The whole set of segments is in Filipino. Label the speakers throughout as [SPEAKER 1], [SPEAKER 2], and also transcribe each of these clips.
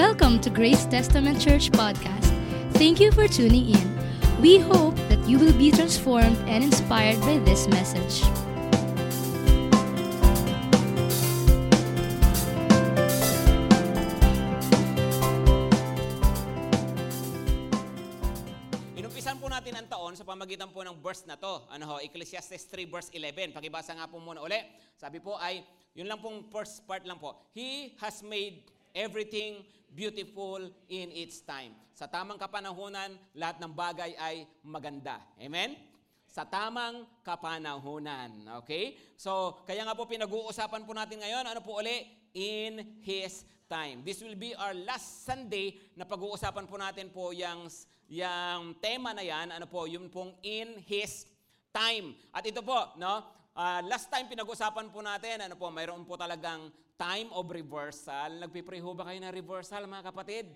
[SPEAKER 1] Welcome to Grace Testament Church Podcast. Thank you for tuning in. We hope that you will be transformed and inspired by this message.
[SPEAKER 2] Inumpisan po natin ang taon sa pamagitan po ng verse na to. Ano ho, Ecclesiastes 3 verse 11. Pakibasa nga po muna uli. Sabi po ay, yun lang pong first part lang po. He has made everything beautiful in its time. Sa tamang kapanahunan, lahat ng bagay ay maganda. Amen? Sa tamang kapanahunan. Okay? So, kaya nga po pinag-uusapan po natin ngayon, ano po uli? In His time. This will be our last Sunday na pag-uusapan po natin po yung, yung tema na yan, ano po, yung pong in His time. At ito po, no, ah, last time pinag-usapan po natin, ano po, mayroon po talagang time of reversal. Nagpipray ho ba kayo ng reversal, mga kapatid?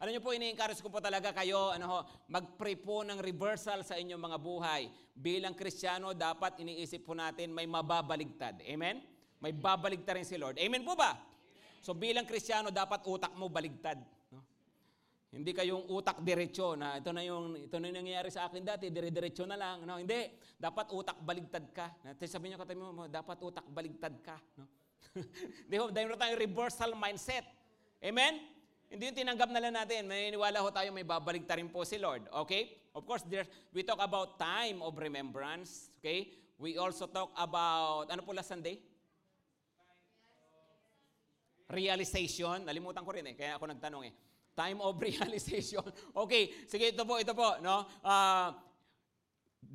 [SPEAKER 2] Alam niyo po, ini-encourage ko po talaga kayo, ano ho, mag-pray po ng reversal sa inyong mga buhay. Bilang Kristiyano, dapat iniisip po natin may mababaligtad. Amen? May babaligtad rin si Lord. Amen po ba? So bilang Kristiyano, dapat utak mo baligtad. No? Hindi kayong utak diretsyo na ito na yung ito na yung nangyayari sa akin dati, dire-diretso na lang, no? Hindi, dapat utak baligtad ka. Sabi niyo katabi mo, dapat utak baligtad ka, no? Di ho, dahil tayo reversal mindset. Amen? Hindi yung tinanggap na lang natin. Maniniwala ho tayo may babaligtad rin po si Lord. Okay? Of course, there, we talk about time of remembrance. Okay? We also talk about, ano po last Sunday? Realization. Nalimutan ko rin eh, kaya ako nagtanong eh. Time of realization. Okay, sige, ito po, ito po. No? Uh,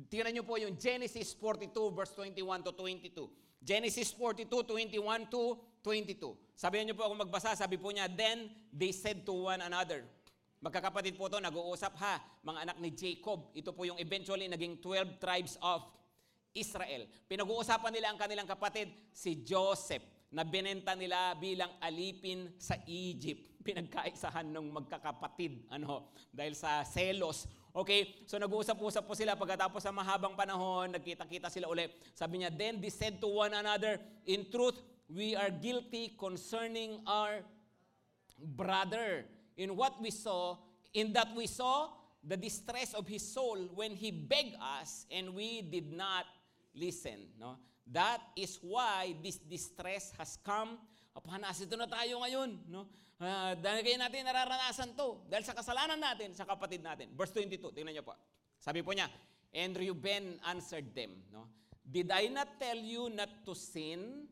[SPEAKER 2] tingnan nyo po yung Genesis 42 verse 21 to 22. Genesis 42, 21 to 22. Sabihan nyo po ako magbasa, sabi po niya, Then they said to one another, Magkakapatid po to, nag-uusap ha, mga anak ni Jacob. Ito po yung eventually naging 12 tribes of Israel. Pinag-uusapan nila ang kanilang kapatid, si Joseph, na binenta nila bilang alipin sa Egypt. Pinagkaisahan ng magkakapatid, ano, dahil sa selos. Okay, so nag-uusap-usap po sila pagkatapos sa mahabang panahon, nagkita-kita sila uli. Sabi niya, then they said to one another, in truth, we are guilty concerning our brother in what we saw, in that we saw the distress of his soul when he begged us and we did not listen. No? That is why this distress has come upon us. Ito na tayo ngayon. No? Uh, dahil kayo natin nararanasan to. Dahil sa kasalanan natin, sa kapatid natin. Verse 22, tingnan niyo po. Sabi po niya, And Reuben answered them, no? Did I not tell you not to sin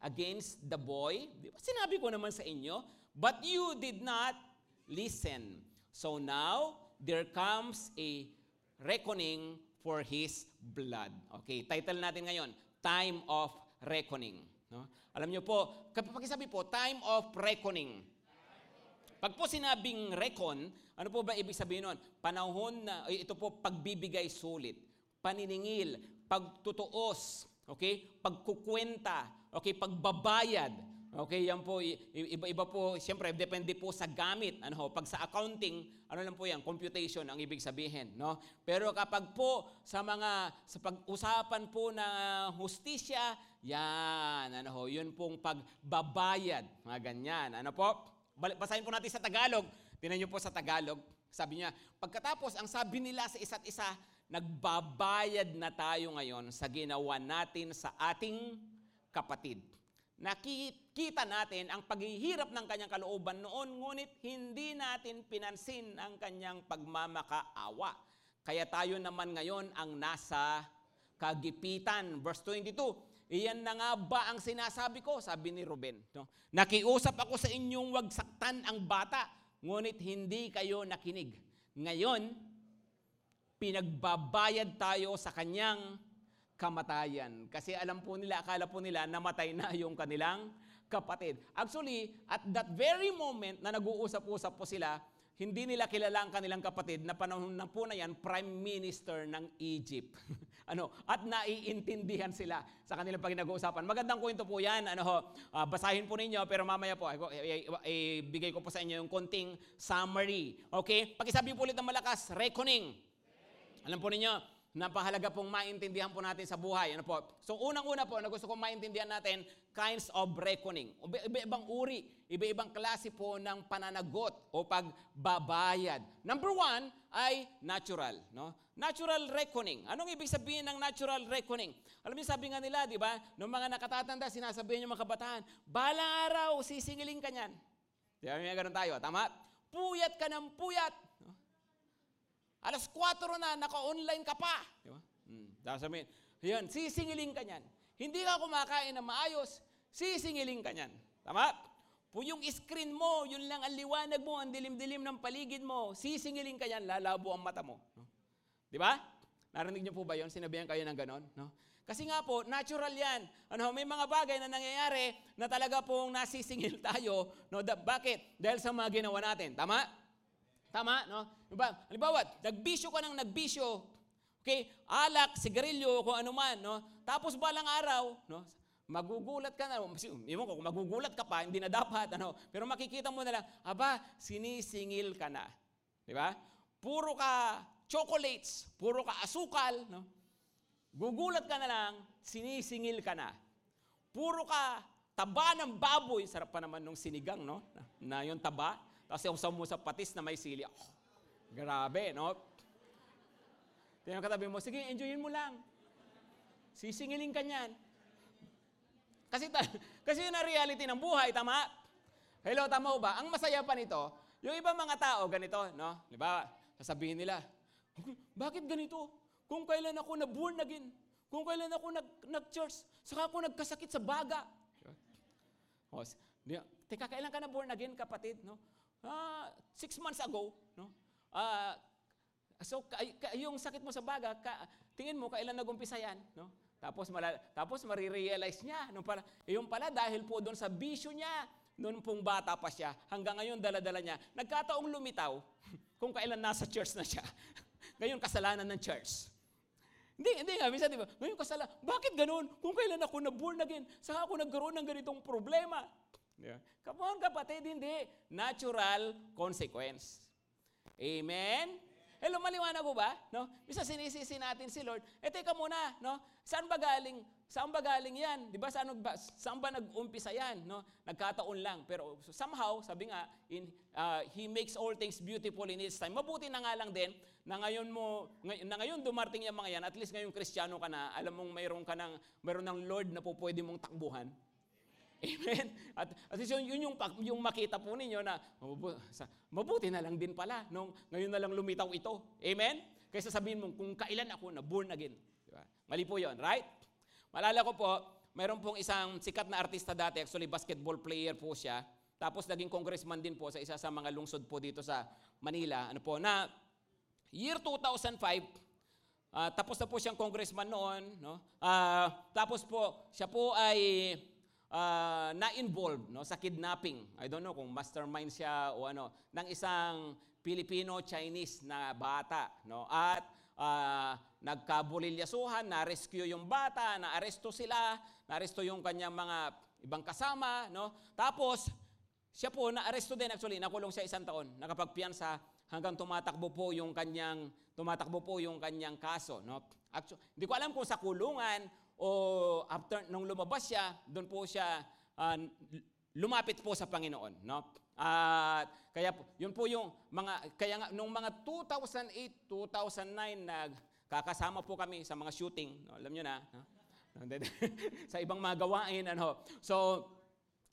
[SPEAKER 2] against the boy? Di ba sinabi ko naman sa inyo? But you did not listen. So now, there comes a reckoning for his blood. Okay, title natin ngayon, Time of Reckoning. No? Alam niyo po, kapag sabi po, time of reckoning. Pag po sinabing reckon, ano po ba ibig sabihin nun? Panahon na, ito po, pagbibigay sulit, paniningil, pagtutuos, okay? Pagkukwenta, okay? Pagbabayad, okay? Yan po, iba-iba po, siyempre, depende po sa gamit. Ano ho? Pag sa accounting, ano lang po yan, computation ang ibig sabihin, no? Pero kapag po sa mga, sa pag-usapan po ng hustisya, yan, ano ho, yun pong pagbabayad, mga ganyan, ano po? Basahin po natin sa Tagalog. Tinan niyo po sa Tagalog. Sabi niya, pagkatapos ang sabi nila sa isa't isa, nagbabayad na tayo ngayon sa ginawa natin sa ating kapatid. Nakikita natin ang paghihirap ng kanyang kalooban noon, ngunit hindi natin pinansin ang kanyang pagmamakaawa. Kaya tayo naman ngayon ang nasa kagipitan. Verse 22, Iyan na nga ba ang sinasabi ko? Sabi ni Ruben. No? Nakiusap ako sa inyong wag saktan ang bata, ngunit hindi kayo nakinig. Ngayon, pinagbabayad tayo sa kanyang kamatayan. Kasi alam po nila, akala po nila, namatay na yung kanilang kapatid. Actually, at that very moment na nag-uusap-usap po sila, hindi nila kilala ang kanilang kapatid na panahon na po na yan, Prime Minister ng Egypt. ano, at naiintindihan sila sa kanilang pag uusapan Magandang kwento po yan. Ano ho, uh, basahin po ninyo, pero mamaya po, ibigay ko po sa inyo yung konting summary. Okay? Pakisabi po ulit ng malakas, reckoning. Alam po ninyo, napahalaga pong maintindihan po natin sa buhay. Ano po? So unang-una po na gusto kong maintindihan natin, kinds of reckoning. Iba- Iba-ibang uri, iba-ibang klase po ng pananagot o pagbabayad. Number one ay natural. No? Natural reckoning. Anong ibig sabihin ng natural reckoning? Alam niyo, sabi nga nila, di ba? Noong mga nakatatanda, sinasabihin yung mga kabataan, balang araw, sisingiling ka niyan. Di ba? May ganun tayo. Tama? Puyat ka ng puyat. Alas 4 na, naka-online ka pa. Di ba? Hmm. Sasabihin, yan, sisingiling ka niyan. Hindi ka kumakain na maayos, sisingiling ka niyan. Tama? Yung screen mo, yun lang ang liwanag mo, ang dilim-dilim ng paligid mo, sisingiling ka niyan, lalabo ang mata mo. No? Di ba? Narinig niyo po ba yon? Sinabihan kayo ng ganon? No? Kasi nga po, natural yan. Ano, may mga bagay na nangyayari na talaga pong nasisingil tayo. No? Da- bakit? Dahil sa mga ginawa natin. Tama? Tama, no? Diba? Halimbawa, nagbisyo ka ng nagbisyo, okay? Alak, sigarilyo, kung ano man, no? Tapos balang araw, no? Magugulat ka na. Iwan ko, magugulat ka pa, hindi na dapat, ano? Pero makikita mo na lang, aba, sinisingil ka na. Di ba? Puro ka chocolates, puro ka asukal, no? Gugulat ka na lang, sinisingil ka na. Puro ka taba ng baboy, sarap pa naman nung sinigang, no? Na, na yung taba, tapos yung mo sa patis na may sili. Oh, grabe, no? Tingnan katabi mo, sige, enjoyin mo lang. Sisingilin ka niyan. Kasi, ta- kasi yun ang reality ng buhay, tama? Hello, tama ba? Ang masaya pa nito, yung ibang mga tao, ganito, no? Di ba? Sasabihin nila, bakit ganito? Kung kailan ako na born again, kung kailan ako nag, nag-church, saka ako nagkasakit sa baga. O, di, teka, kailan ka na born again, kapatid? No? Ah, six months ago, no? Ah, so, ka- ka- yung sakit mo sa baga, ka, tingin mo, kailan nag-umpisa yan? No? Tapos, mala, tapos marirealize niya, para, eh, yung pala, dahil po doon sa bisyo niya, noon pong bata pa siya, hanggang ngayon dala-dala niya, nagkataong lumitaw kung kailan nasa church na siya. ngayon, kasalanan ng church. Hindi, hindi nga. Minsan, di ba? Ngayon kasala, bakit ganun? Kung kailan ako na-born again, saka ako nagkaroon ng ganitong problema. Di ba? Come on, kapatid, hindi. Natural consequence. Amen? Hello, maliwanag ko ba? No? Bisa sinisisi natin si Lord. Eh, teka muna, no? Saan ba galing? Saan ba galing yan? Di ba? Saan ba, saan ba nag-umpisa yan? No? Nagkataon lang. Pero somehow, sabi nga, in, uh, He makes all things beautiful in His time. Mabuti na nga lang din na ngayon mo, ngay- na ngayon dumarting yung mga yan, at least ngayon kristyano ka na, alam mong mayroon ka ng, mayroon ng Lord na po pwede mong takbuhan. Amen? At, at yun, yun yung, yung makita po ninyo na mabuti, na lang din pala nung ngayon na lang lumitaw ito. Amen? Kaysa sabihin mo kung kailan ako na born again. Di ba? Mali po yon, right? Malala ko po, mayroon pong isang sikat na artista dati, actually basketball player po siya. Tapos naging congressman din po sa isa sa mga lungsod po dito sa Manila. Ano po, na year 2005, ah, tapos na po siyang congressman noon. No? Ah, tapos po, siya po ay ah, na-involved no, sa kidnapping. I don't know kung mastermind siya o ano, ng isang Filipino-Chinese na bata. No? At ah, nagkabulilyasuhan, na-rescue yung bata, na-aresto sila, na-aresto yung kanyang mga ibang kasama. No? Tapos, siya po, na-aresto din actually, nakulong siya isang taon, nakapagpiyansa hanggang tumatakbo po yung kanyang, tumatakbo po yung kanyang kaso. No? Actually, hindi ko alam kung sa kulungan o after nung lumabas siya, doon po siya ah, lumapit po sa Panginoon, no? At kaya po, yun po yung mga kaya nga nung mga 2008, 2009 nagkakasama po kami sa mga shooting, no? alam niyo na, no? sa ibang mga gawain ano. So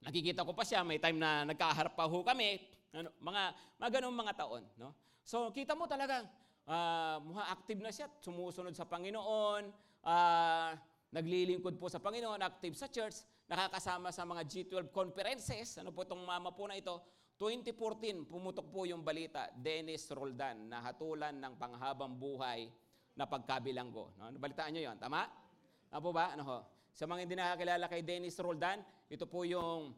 [SPEAKER 2] nakikita ko pa siya, may time na nagkaharap pa ho kami, ano, mga mga ganung mga taon, no? So kita mo talagang ah, muha active na siya, sumusunod sa Panginoon, ah, naglilingkod po sa Panginoon, active sa church, nakakasama sa mga G12 conferences. Ano po itong mama po na ito? 2014, pumutok po yung balita, Dennis Roldan, na hatulan ng panghabang buhay na pagkabilanggo. No? Balitaan nyo yon tama? Ano po ba? Ano ho? Sa mga hindi nakakilala kay Dennis Roldan, ito po yung,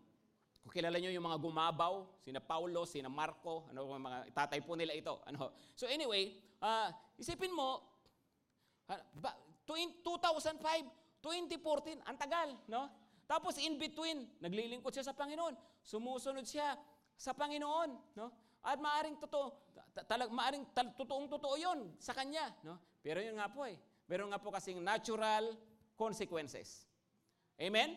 [SPEAKER 2] kung kilala nyo yung mga gumabaw, sina Paulo, sina Marco, ano mga tatay po nila ito. Ano? So anyway, ah, isipin mo, ba, 2005, 2014, ang tagal, no? Tapos in between, naglilingkod siya sa Panginoon. Sumusunod siya sa Panginoon, no? At maaring totoo, ta- talag, maaring tal, totoong totoo yun sa kanya. No? Pero yun nga po eh. Meron nga po kasing natural consequences. Amen?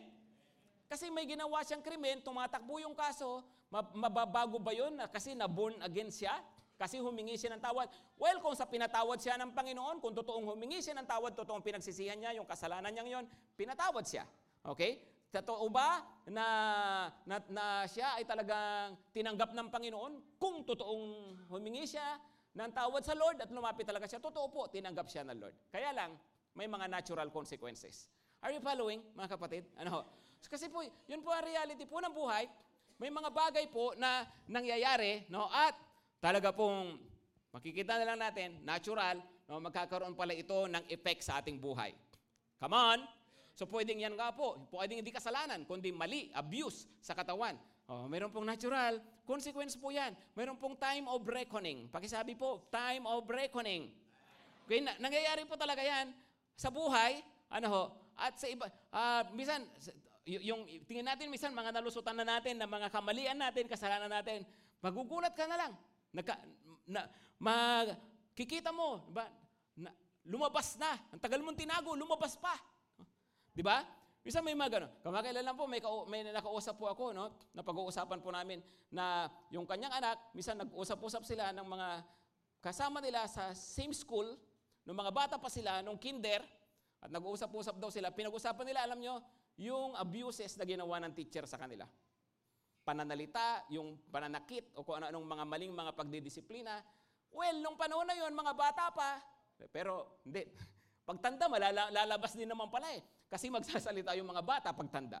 [SPEAKER 2] Kasi may ginawa siyang krimen, tumatakbo yung kaso, ma- mababago ba yun? Na Kasi na-born again siya? Kasi humingi siya ng tawad. Well, kung sa pinatawad siya ng Panginoon, kung totoong humingi siya ng tawad, totoong pinagsisihan niya, yung kasalanan niyang yon, pinatawad siya. Okay? Totoo ba na, na, na siya ay talagang tinanggap ng Panginoon? Kung totoong humingi siya ng tawad sa Lord at lumapit talaga siya, totoo po, tinanggap siya ng Lord. Kaya lang, may mga natural consequences. Are you following, mga kapatid? Ano? Kasi po, yun po ang reality po ng buhay. May mga bagay po na nangyayari, no? At talaga pong makikita na lang natin, natural, no? magkakaroon pala ito ng effect sa ating buhay. Come on! So pwedeng yan nga po, pwedeng hindi kasalanan, kundi mali, abuse sa katawan. Oh, mayroon pong natural consequence po yan. Mayroon pong time of reckoning. Pakisabi po, time of reckoning. Okay, na, nangyayari po talaga yan sa buhay, ano ho, at sa iba, ah, minsan, sa- y- yung, tingin natin minsan, mga nalusutan na natin, na mga kamalian natin, kasalanan natin, magugulat ka na lang. Nagka, na, makikita mo, ba, na, lumabas na. Ang tagal mong tinago, lumabas pa. Di ba? Minsan may mga gano'n. Kamakailan lang po, may, ka- may nakausap po ako, no? Napag-uusapan po namin na yung kanyang anak, minsan nag-usap-usap sila ng mga kasama nila sa same school, nung mga bata pa sila, nung kinder, at nag-uusap-usap daw sila. Pinag-usapan nila, alam nyo, yung abuses na ginawa ng teacher sa kanila. Pananalita, yung pananakit, o kung ano-anong mga maling mga pagdidisiplina. Well, nung panahon na yon mga bata pa, pero hindi. Pagtanda, malala, lalabas din naman pala eh. Kasi magsasalita yung mga bata pagtanda.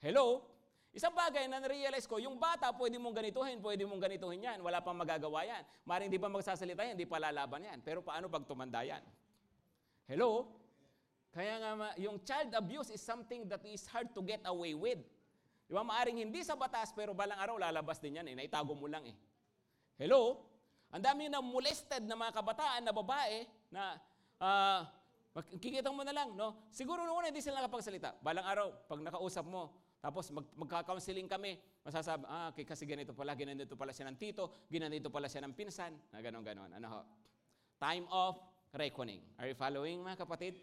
[SPEAKER 2] Hello? Isang bagay na na-realize ko, yung bata pwede mong ganituhin, pwede mong ganituhin yan. Wala pang magagawa yan. Maring di pa magsasalita yan, di pa lalaban yan. Pero paano pag tumanda yan? Hello? Kaya nga, yung child abuse is something that is hard to get away with. Di ba? Maaring hindi sa batas, pero balang araw lalabas din yan eh. Naitago mo lang eh. Hello? Ang dami na molested na mga kabataan na babae na ah, kikita mo na lang, no? Siguro noon hindi sila nakapagsalita. Balang araw, pag nakausap mo, tapos mag, magka-counseling kami, masasabi, ah, okay, kasi ganito pala, ganito pala siya ng tito, ganito pala siya ng pinsan, na ganon ganon. Ano ho? Time of reckoning. Are you following, mga kapatid?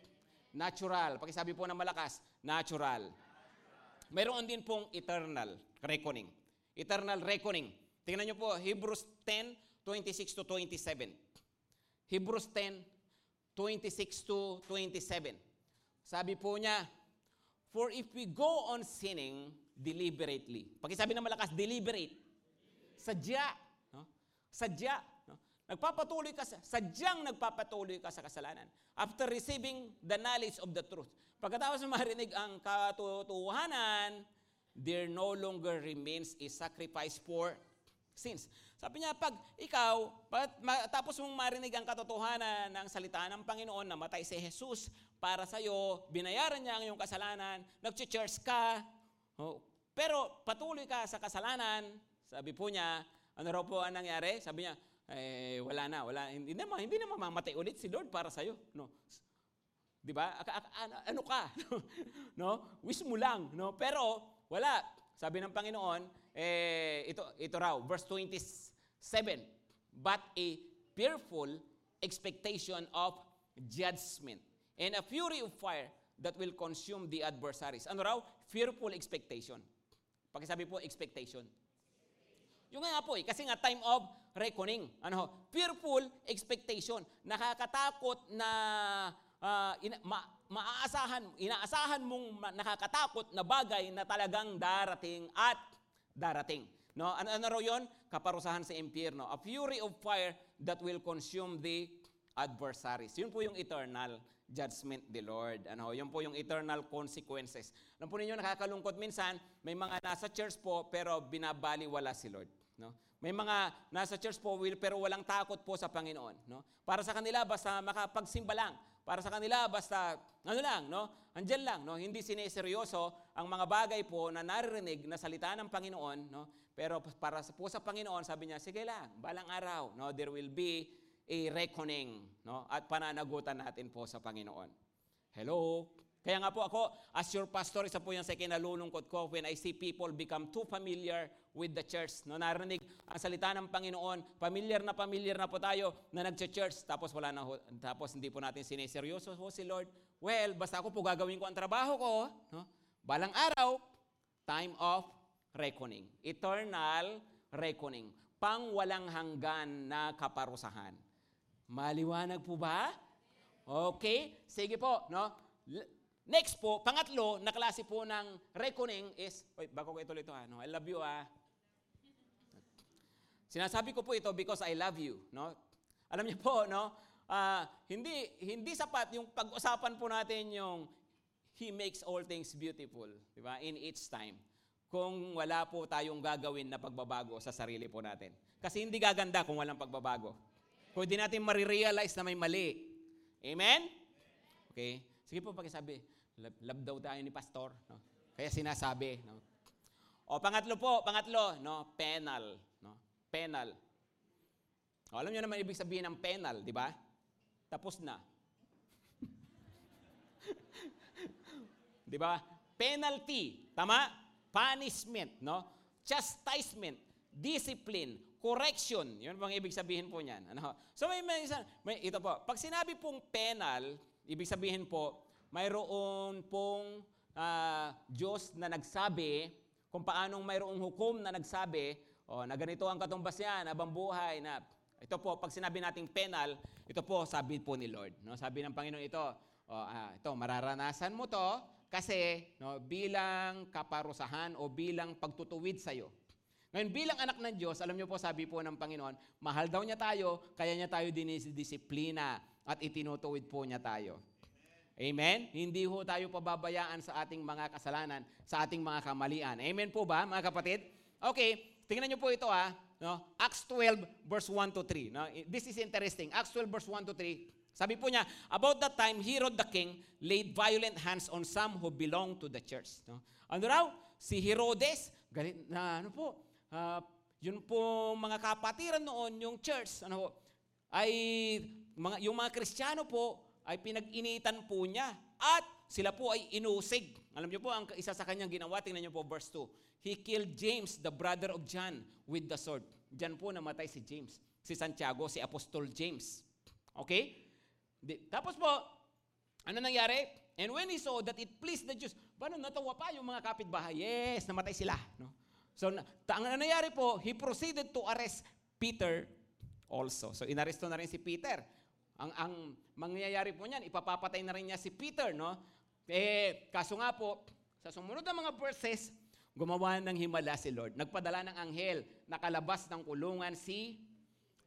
[SPEAKER 2] Natural. Pakisabi po ng malakas, natural. Mayroon din pong eternal reckoning. Eternal reckoning. Tingnan niyo po, Hebrews 10, 26 to 27. Hebrews 10, 26 to 27. Sabi po niya, For if we go on sinning deliberately, pakisabi ng malakas, deliberate. Sadya. No? Sadya. Nagpapatuloy ka sa, sadyang nagpapatuloy ka sa kasalanan. After receiving the knowledge of the truth. Pagkatapos marinig ang katotohanan, there no longer remains a sacrifice for sins. Sabi niya, pag ikaw, tapos mong marinig ang katotohanan ng salita ng Panginoon, namatay si Jesus para sa iyo, binayaran niya ang iyong kasalanan, nag-church ka, pero patuloy ka sa kasalanan, sabi po niya, ano raw po ang nangyari? Sabi niya, eh, wala na, wala, hindi naman, hindi naman mamatay ulit si Lord para sa iyo. No? Di ba? Ano ka? no? Wish mo lang, no? Pero wala. Sabi ng Panginoon, eh ito ito raw verse 27. But a fearful expectation of judgment and a fury of fire that will consume the adversaries. Ano raw? Fearful expectation. Pakisabi po expectation. Yung nga po eh, kasi nga time of reckoning. Ano? Fearful expectation. Nakakatakot na ah, ina- ma- maaasahan, inaasahan mong ma- nakakatakot na bagay na talagang darating at darating. No? Ano, ano raw yun? Kaparusahan sa impyerno. A fury of fire that will consume the adversaries. Yun po yung eternal judgment the Lord. Ano, yun po yung eternal consequences. Alam po ninyo, nakakalungkot minsan, may mga nasa church po, pero binabaliwala si Lord. No? May mga nasa church po, will, pero walang takot po sa Panginoon. No? Para sa kanila, basta makapagsimba lang. Para sa kanila, basta, ano lang, no? Andyan lang, no? Hindi sineseryoso ang mga bagay po na naririnig na salita ng Panginoon, no? Pero para sa, po sa Panginoon, sabi niya, sige lang, balang araw, no? There will be a reckoning, no? At pananagutan natin po sa Panginoon. Hello? Kaya nga po ako, as your pastor, isa po yan sa kinalulungkot ko when I see people become too familiar with the church. No, narinig ang salita ng Panginoon, familiar na familiar na po tayo na nag-church, tapos wala na, tapos hindi po natin sineseryoso ho si Lord. Well, basta ako po gagawin ko ang trabaho ko. No? Balang araw, time of reckoning. Eternal reckoning. Pang walang hanggan na kaparusahan. Maliwanag po ba? Okay, sige po, no? Next po, pangatlo na klase po ng reckoning is, wait, bago ko ito ha, no? I love you ah. Sinasabi ko po ito because I love you, no? Alam niyo po, no? ah, hindi hindi sapat yung pag-usapan po natin yung He makes all things beautiful, di ba? In each time. Kung wala po tayong gagawin na pagbabago sa sarili po natin. Kasi hindi gaganda kung walang pagbabago. Kung hindi natin marirealize na may mali. Amen? Okay? Sige po, pakisabi. Love, love daw tayo ni pastor. No? Kaya sinasabi. No? O pangatlo po, pangatlo, no? penal. No? Penal. O, alam niyo naman ibig sabihin ng penal, di ba? Tapos na. di ba? Penalty, tama? Punishment, no? Chastisement, discipline, correction. Yun bang ibig sabihin po niyan? Ano? So may, may, may ito po, pag sinabi pong penal, ibig sabihin po, mayroon pong ah, Diyos na nagsabi kung paanong mayroong hukom na nagsabi o na ganito ang katumbas niya, na buhay, na ito po, pag sinabi nating penal, ito po, sabi po ni Lord. No? Sabi ng Panginoon ito, o, ah, ito, mararanasan mo to kasi no, bilang kaparusahan o bilang pagtutuwid sa'yo. Ngayon, bilang anak ng Diyos, alam niyo po, sabi po ng Panginoon, mahal daw niya tayo, kaya niya tayo dinidisiplina at itinutuwid po niya tayo. Amen? Hindi ho tayo pababayaan sa ating mga kasalanan, sa ating mga kamalian. Amen po ba, mga kapatid? Okay, tingnan niyo po ito ha. No? Acts 12 verse 1 to 3. No? This is interesting. Acts 12 verse 1 to 3. Sabi po niya, about that time, Herod the king laid violent hands on some who belonged to the church. No? Ano raw? Si Herodes, galit na ano po, ah, yun po mga kapatiran noon, yung church, ano po, ay mga, yung mga Kristiyano po ay pinag-initan po niya at sila po ay inusig. Alam niyo po, ang isa sa kanyang ginawa, tingnan niyo po verse 2. He killed James, the brother of John, with the sword. Diyan po namatay si James. Si Santiago, si Apostol James. Okay? Di- tapos po, ano nangyari? And when he saw that it pleased the Jews, paano natawa pa yung mga kapitbahay? Yes, namatay sila. No? So, na, ang nangyari po, he proceeded to arrest Peter also. So, inaresto na rin si Peter. Ang, ang mangyayari po niyan, ipapapatay na rin niya si Peter, no? Eh, kaso nga po, sa sumunod na mga verses, gumawa ng himala si Lord. Nagpadala ng anghel, nakalabas ng kulungan si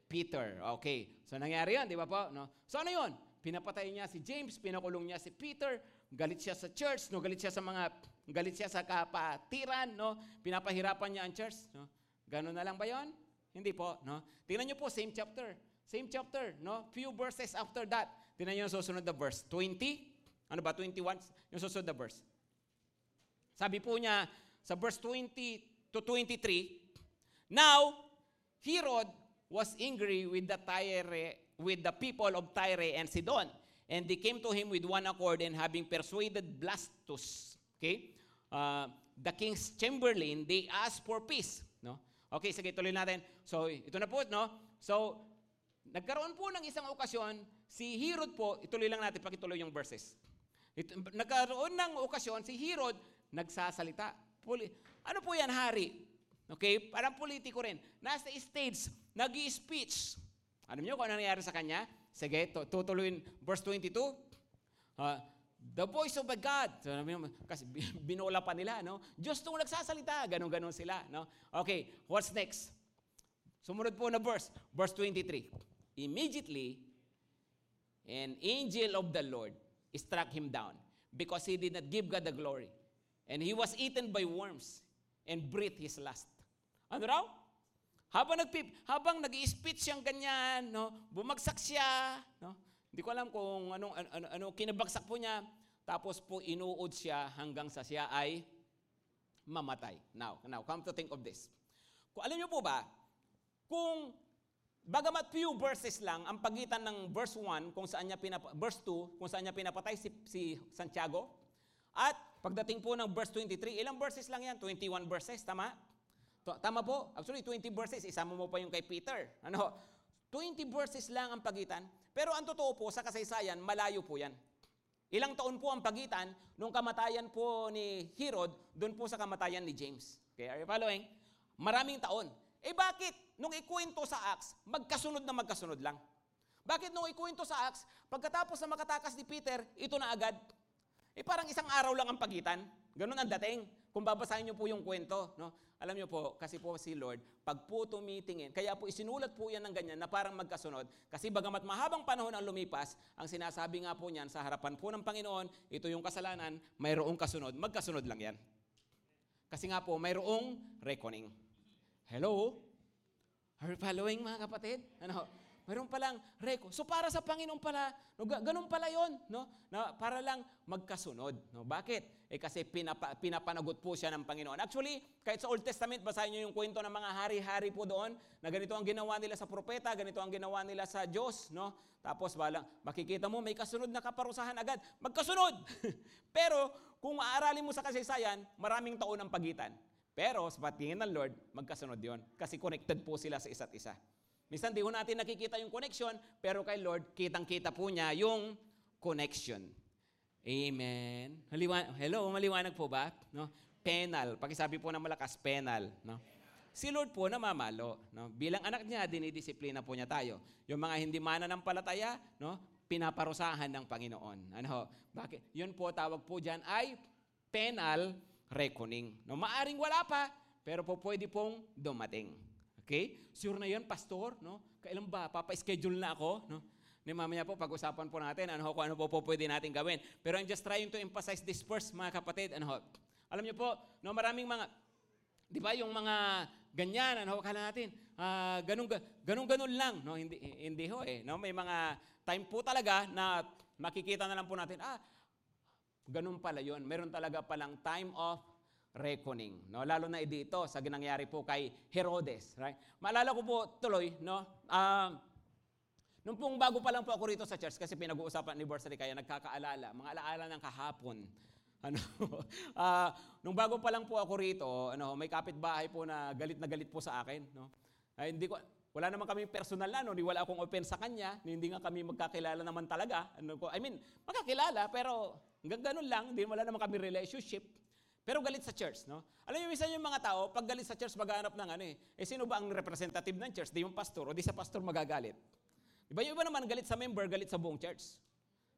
[SPEAKER 2] Peter. Okay. So nangyari yun, di ba po? No? So ano yun? Pinapatay niya si James, pinakulong niya si Peter, galit siya sa church, no? galit siya sa mga, galit siya sa kapatiran, no? pinapahirapan niya ang church. No? Ganun na lang ba yon? Hindi po. No? Tingnan niyo po, same chapter. Same chapter, no? Few verses after that. Tingnan niyo yung susunod na verse. 20? Ano ba? 21? Yung susunod na verse. Sabi po niya sa verse 20 to 23, Now, Herod was angry with the Tyre, with the people of Tyre and Sidon. And they came to him with one accord and having persuaded Blastus, okay, uh, the king's chamberlain, they asked for peace. No? Okay, sige, tuloy natin. So, ito na po, no? So, nagkaroon po ng isang okasyon, si Herod po, ituloy lang natin, pakituloy yung verses. Ito, nagkaroon ng okasyon, si Herod nagsasalita. Puli, ano po yan, hari? Okay? Parang politiko rin. Nasa stage, nag speech Alam niyo kung ano nangyari sa kanya? Sige, tu- tutuloyin verse 22. Uh, the voice of a God. So, kasi bi- binola pa nila, no? Diyos tong nagsasalita. Ganon-ganon sila, no? Okay, what's next? Sumunod po na verse, verse 23. Immediately, an angel of the Lord struck him down because he did not give God the glory. And he was eaten by worms and breathed his last. Ano raw? Habang nagpip, habang nag-speech siyang ganyan, no, bumagsak siya, no. Hindi ko alam kung anong ano, ano, ano kinabagsak po niya. Tapos po inuod siya hanggang sa siya ay mamatay. Now, now come to think of this. Kung alam niyo po ba, kung bagamat few verses lang ang pagitan ng verse 1 kung saan niya pinap- verse 2 kung saan niya pinapatay si, si Santiago At pagdating po ng verse 23, ilang verses lang yan? 21 verses, tama? Tama po. Actually, 20 verses. Isama mo pa yung kay Peter. Ano? 20 verses lang ang pagitan. Pero ang totoo po, sa kasaysayan, malayo po yan. Ilang taon po ang pagitan nung kamatayan po ni Herod doon po sa kamatayan ni James. Okay, are you following? Maraming taon. Eh bakit? Nung ikwento sa Acts, magkasunod na magkasunod lang. Bakit nung ikwento sa Acts, pagkatapos na makatakas ni Peter, ito na agad? Eh parang isang araw lang ang pagitan. Ganun ang dating. Kung babasahin niyo po yung kwento, no? Alam niyo po, kasi po si Lord, pag po tumitingin, kaya po isinulat po yan ng ganyan na parang magkasunod. Kasi bagamat mahabang panahon ang lumipas, ang sinasabi nga po niyan sa harapan po ng Panginoon, ito yung kasalanan, mayroong kasunod, magkasunod lang yan. Kasi nga po, mayroong reckoning. Hello? Are you following mga kapatid? Ano? Mayroon palang reko. So para sa Panginoon pala, no, ga- ganun pala yon, no? Na para lang magkasunod, no? Bakit? Eh kasi pinapa, pinapanagot po siya ng Panginoon. Actually, kahit sa Old Testament, basahin niyo yung kwento ng mga hari-hari po doon, na ganito ang ginawa nila sa propeta, ganito ang ginawa nila sa Diyos, no? Tapos balang, makikita mo may kasunod na kaparusahan agad. Magkasunod! Pero kung aaralin mo sa kasaysayan, maraming taon ang pagitan. Pero sa patingin ng Lord, magkasunod yon Kasi connected po sila sa isa't isa. Minsan di ho natin nakikita yung connection, pero kay Lord, kitang-kita po niya yung connection. Amen. Haliwa- Hello, maliwanag po ba? No? Penal. Pakisabi po ng malakas, penal. No? Si Lord po namamalo. No? Bilang anak niya, dinidisiplina po niya tayo. Yung mga hindi mananampalataya, no? pinaparusahan ng Panginoon. Ano? Bakit? Yun po, tawag po dyan ay penal reckoning. No? Maaring wala pa, pero po pwede pong dumating. Okay? Sure na yun, pastor, no? Kailan ba? Papa-schedule na ako, no? Ni mamaya po, pag-usapan po natin ano, kung ano po, po pwede natin gawin. Pero I'm just trying to emphasize this first, mga kapatid. Ano, alam niyo po, no, maraming mga, di ba, yung mga ganyan, ano, kala natin, ah, ganun, ga- ganun, ganun lang. No? Hindi, hindi ho eh. No? May mga time po talaga na makikita na lang po natin, ah, ganun pala yun. Meron talaga palang time of reckoning. No? Lalo na dito sa ginangyari po kay Herodes. Right? Maalala ko po tuloy, no? Um, nung pong bago pa lang po ako rito sa church, kasi pinag-uusapan anniversary kaya nagkakaalala, mga alaala ng kahapon. Ano, ah, nung bago pa lang po ako rito, ano, may kapitbahay po na galit na galit po sa akin, no. Ay, hindi ko wala naman kami personal na, no, di wala akong open sa kanya, hindi nga kami magkakilala naman talaga. Ano ko, I mean, magkakilala pero hanggang ganun lang, hindi wala naman kami relationship. Pero galit sa church, no? Alam niyo, minsan yung mga tao, pag galit sa church, maghanap ng ano eh. Eh, sino ba ang representative ng church? Di yung pastor, o di sa pastor magagalit. Di ba yung iba naman, galit sa member, galit sa buong church.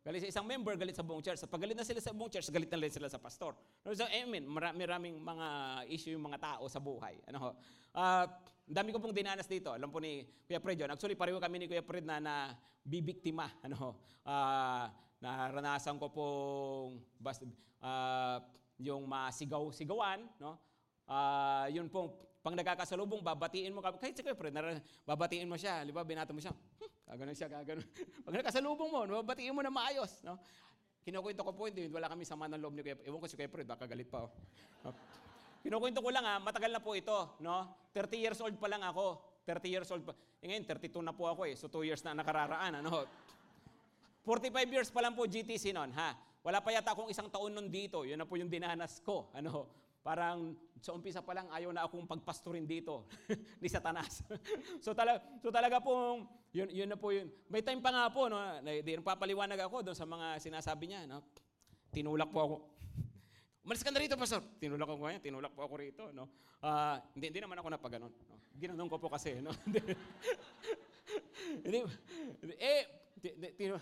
[SPEAKER 2] Galit sa isang member, galit sa buong church. At pag na sila sa buong church, galit na rin sila sa pastor. So, I mean, marami, maraming mga issue yung mga tao sa buhay. Ano ho? Ang dami ko pong dinanas dito. Alam po ni Kuya Fred yun. Actually, pareho kami ni Kuya Fred na, na bibiktima. Ano ho? Ah, naranasan ko pong bas, ah, yung masigaw-sigawan, no? Ah, yun pong pang nagkakasalubong, babatiin mo ka. Kahit si Kuya Fred, babatiin mo siya. Di ba, binato mo siya. Gaganon siya, gaganon. Pag nakasalubong mo, no, mo na maayos. No? Kinukwento ko po, hindi, wala kami sama ng loob ni Kuya Ewan ko si Kuya Fred, baka galit pa. Oh. Kinukwento ko lang ha, matagal na po ito. No? 30 years old pa lang ako. 30 years old pa. Eh, ngayon, 32 na po ako eh. So 2 years na nakararaan. Ano? 45 years pa lang po GTC noon, ha? Wala pa yata akong isang taon nun dito. Yun na po yung dinanas ko. Ano? Parang sa umpisa pa lang ayaw na akong pagpastorin dito ni Satanas. so, talaga, so talaga pong, yun, yun na po yun. May time pa nga po, no, di, papaliwanag ako doon sa mga sinasabi niya. No? Tinulak po ako. Umalis ka na rito, Pastor. Tinulak ako ngayon, tinulak po ako rito. No? Ah, hindi, hindi naman ako napaganon. No? Ginanon ko po kasi. No? hindi, eh, tinu-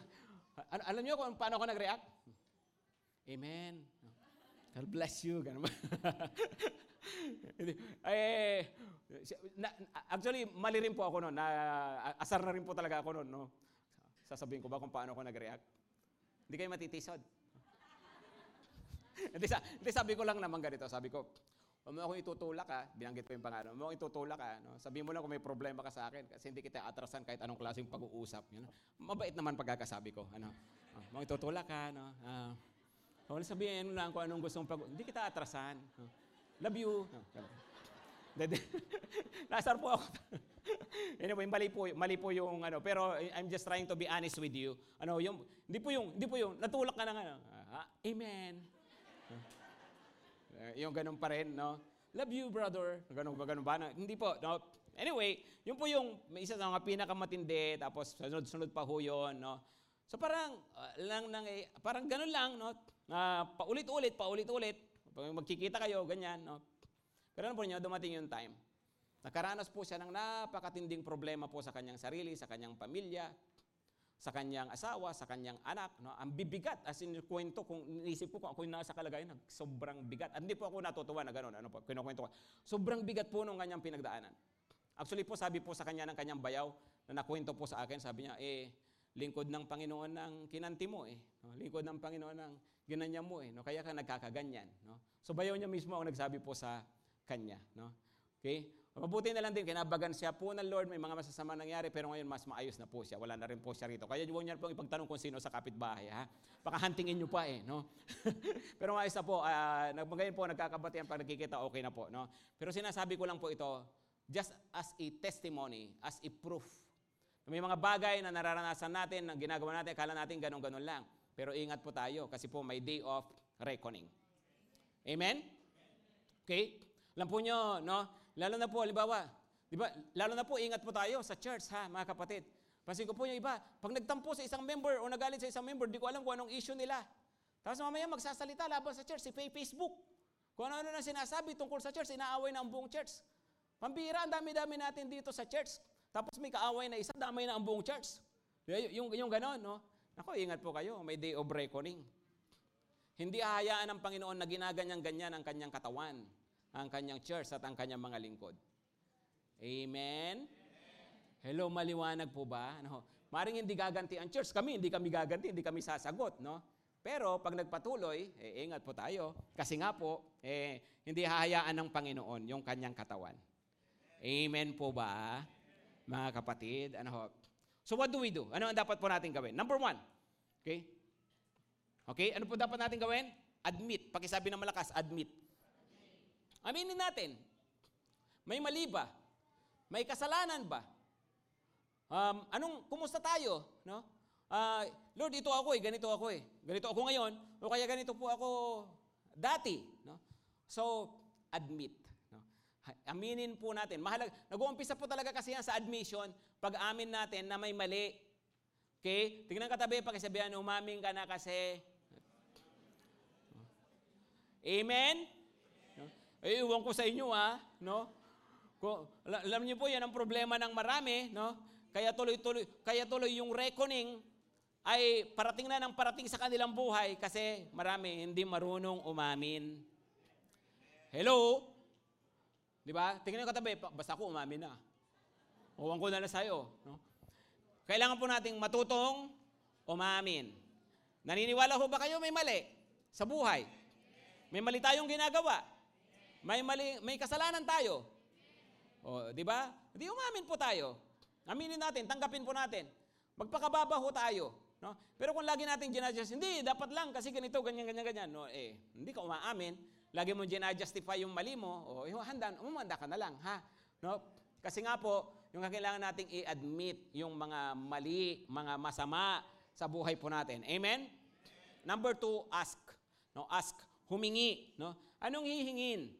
[SPEAKER 2] Al- alam niyo kung paano ako nag-react? Amen. God bless you. Ganun eh, na, actually, mali rin po ako noon. Na, asar na rin po talaga ako noon. No? Sasabihin ko ba kung paano ako nag-react? Hindi kayo matitisod. hindi, sa, sabi ko lang naman ganito. Sabi ko, Huwag mo akong itutulak ha. Binanggit ko yung pangalan. Huwag mo akong itutulak ha. No? Sabihin mo lang kung may problema ka sa akin kasi hindi kita atrasan kahit anong klaseng pag-uusap. Yun. Mabait naman pagkakasabi ko. Ano? Huwag itutulak ha. No? Uh, huwag sabihin mo lang kung anong gustong pag Hindi kita atrasan. Love you. Hindi. Nasar po ako. anyway, mali po, mali po yung ano, pero I'm just trying to be honest with you. Ano, yung hindi po yung hindi po yung natulak ka na nga. Ah, amen. Eh, yung ganun pa rin, no? Love you, brother. Ganun ba, ganun ba? No? Hindi po, no? Anyway, yun po yung may isa sa mga pinakamatindi, tapos sunod-sunod pa ho yun, no? So parang, uh, lang, lang, eh, parang ganun lang, no? Uh, paulit-ulit, paulit-ulit. Magkikita kayo, ganyan, no? Pero ano po niyo, dumating yung time. Nakaranas po siya ng napakatinding problema po sa kanyang sarili, sa kanyang pamilya, sa kanyang asawa, sa kanyang anak. No? Ang bibigat, as in kwento, kung inisip ko kung ako yung nasa kalagayan, sobrang bigat. At hindi po ako natutuwa na gano'n, ano po, kinukwento ko. Sobrang bigat po nung kanyang pinagdaanan. Actually po, sabi po sa kanya ng kanyang bayaw, na nakwento po sa akin, sabi niya, eh, lingkod ng Panginoon ng kinanti mo eh. Lingkod ng Panginoon ng ginanya mo eh. No? Kaya ka nagkakaganyan. No? So bayaw niya mismo ang nagsabi po sa kanya. No? Okay? Mabuti na lang din, kinabagan siya po ng Lord, may mga masasama nangyari, pero ngayon mas maayos na po siya. Wala na rin po siya rito. Kaya huwag niyo pong ipagtanong kung sino sa kapitbahay, ha? Baka huntingin niyo pa eh, no? pero maayos na po, uh, ngayon po, nagkakabatian pag nagkikita, okay na po, no? Pero sinasabi ko lang po ito, just as a testimony, as a proof. May mga bagay na nararanasan natin, na ginagawa natin, akala natin ganun-ganun lang. Pero ingat po tayo, kasi po may day of reckoning. Amen? Okay? Alam po nyo, no? Lalo na po, halimbawa, di ba, lalo na po, ingat po tayo sa church, ha, mga kapatid. Pansin ko po yung iba, pag nagtampo sa isang member o nagalit sa isang member, di ko alam kung anong issue nila. Tapos mamaya magsasalita laban sa church, si Facebook. Kung ano-ano na sinasabi tungkol sa church, inaaway na ang buong church. Pambira, ang dami-dami natin dito sa church. Tapos may kaaway na isa, damay na ang buong church. Yung, yung ganon, no? Ako, ingat po kayo, may day of reckoning. Hindi ahayaan ng Panginoon na ginaganyan-ganyan ang kanyang katawan ang kanyang church at ang kanyang mga lingkod. Amen? Hello, maliwanag po ba? No? Maring hindi gaganti ang church. Kami, hindi kami gaganti, hindi kami sasagot. No? Pero pag nagpatuloy, eh, ingat po tayo. Kasi nga po, eh, hindi hahayaan ng Panginoon yung kanyang katawan. Amen po ba? Mga kapatid, ano? So what do we do? Ano ang dapat po natin gawin? Number one, okay? Okay, ano po dapat natin gawin? Admit. Pakisabi ng malakas, admit. Aminin natin, may mali ba? May kasalanan ba? Um, anong, kumusta tayo? No? Uh, Lord, ito ako eh, ganito ako eh. Ganito ako ngayon, o kaya ganito po ako dati. No? So, admit. No? Aminin po natin. Mahalag, nag-uumpisa po talaga kasi yan sa admission pag amin natin na may mali. Okay? Tingnan katabi, pakisabihan, umamin ka na kasi. Amen? Eh, iwan ko sa inyo ha, no? Kung, alam niyo po, yan ang problema ng marami, no? Kaya tuloy-tuloy, kaya tuloy yung reckoning ay parating na ng parating sa kanilang buhay kasi marami hindi marunong umamin. Hello? Di ba? Tingnan ko katabi, basta ako umamin na. Uwan ko na na sa'yo. No? Kailangan po nating matutong umamin. Naniniwala ho ba kayo may mali sa buhay? May mali tayong ginagawa. May mali, may kasalanan tayo. O, di ba? Di umamin po tayo. Aminin natin, tanggapin po natin. Magpakababa ho tayo. No? Pero kung lagi natin ginadjust, hindi, dapat lang kasi ganito, ganyan, ganyan, ganyan. No, eh, hindi ka umaamin. Lagi mo ginadjustify yung mali mo, o eh, handa, umanda ka na lang, ha? No? Kasi nga po, yung kailangan nating i-admit yung mga mali, mga masama sa buhay po natin. Amen? Number two, ask. No, ask, humingi. No? Anong hihingin?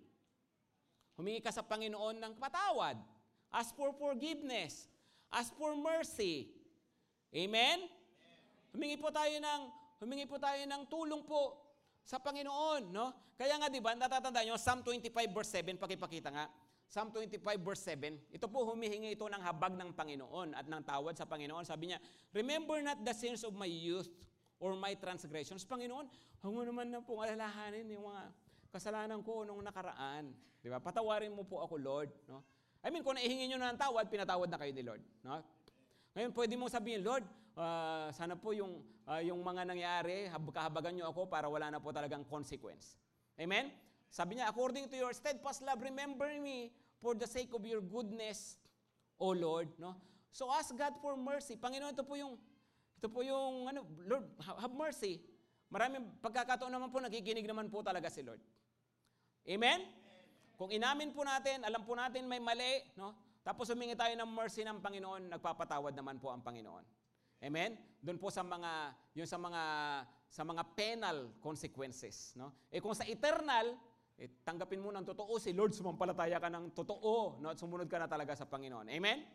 [SPEAKER 2] Humingi ka sa Panginoon ng patawad. Ask for forgiveness. Ask for mercy. Amen? Humingi po tayo ng humingi po tayo ng tulong po sa Panginoon, no? Kaya nga 'di ba, natatandaan niyo Psalm 25 verse 7 pakipakita nga. Psalm 25 verse 7, ito po humihingi ito ng habag ng Panginoon at ng tawad sa Panginoon. Sabi niya, Remember not the sins of my youth or my transgressions. Panginoon, huwag naman na pong alalahanin yung mga kasalanan ko nung nakaraan. Di ba? Patawarin mo po ako, Lord. No? I mean, kung naihingin nyo na ng tawad, pinatawad na kayo ni Lord. No? Ngayon, pwede mong sabihin, Lord, uh, sana po yung, uh, yung mga nangyari, kahabagan nyo ako para wala na po talagang consequence. Amen? Sabi niya, according to your steadfast love, remember me for the sake of your goodness, O Lord. No? So ask God for mercy. Panginoon, ito po yung, ito po yung, ano, Lord, have mercy. Maraming pagkakataon naman po, nakikinig naman po talaga si Lord. Amen? Kung inamin po natin, alam po natin may mali, no? Tapos humingi tayo ng mercy ng Panginoon, nagpapatawad naman po ang Panginoon. Amen? Doon po sa mga yung sa mga sa mga penal consequences. No? Eh kung sa eternal, eh, tanggapin mo ng totoo si Lord, sumampalataya ka ng totoo no? at sumunod ka na talaga sa Panginoon. Amen?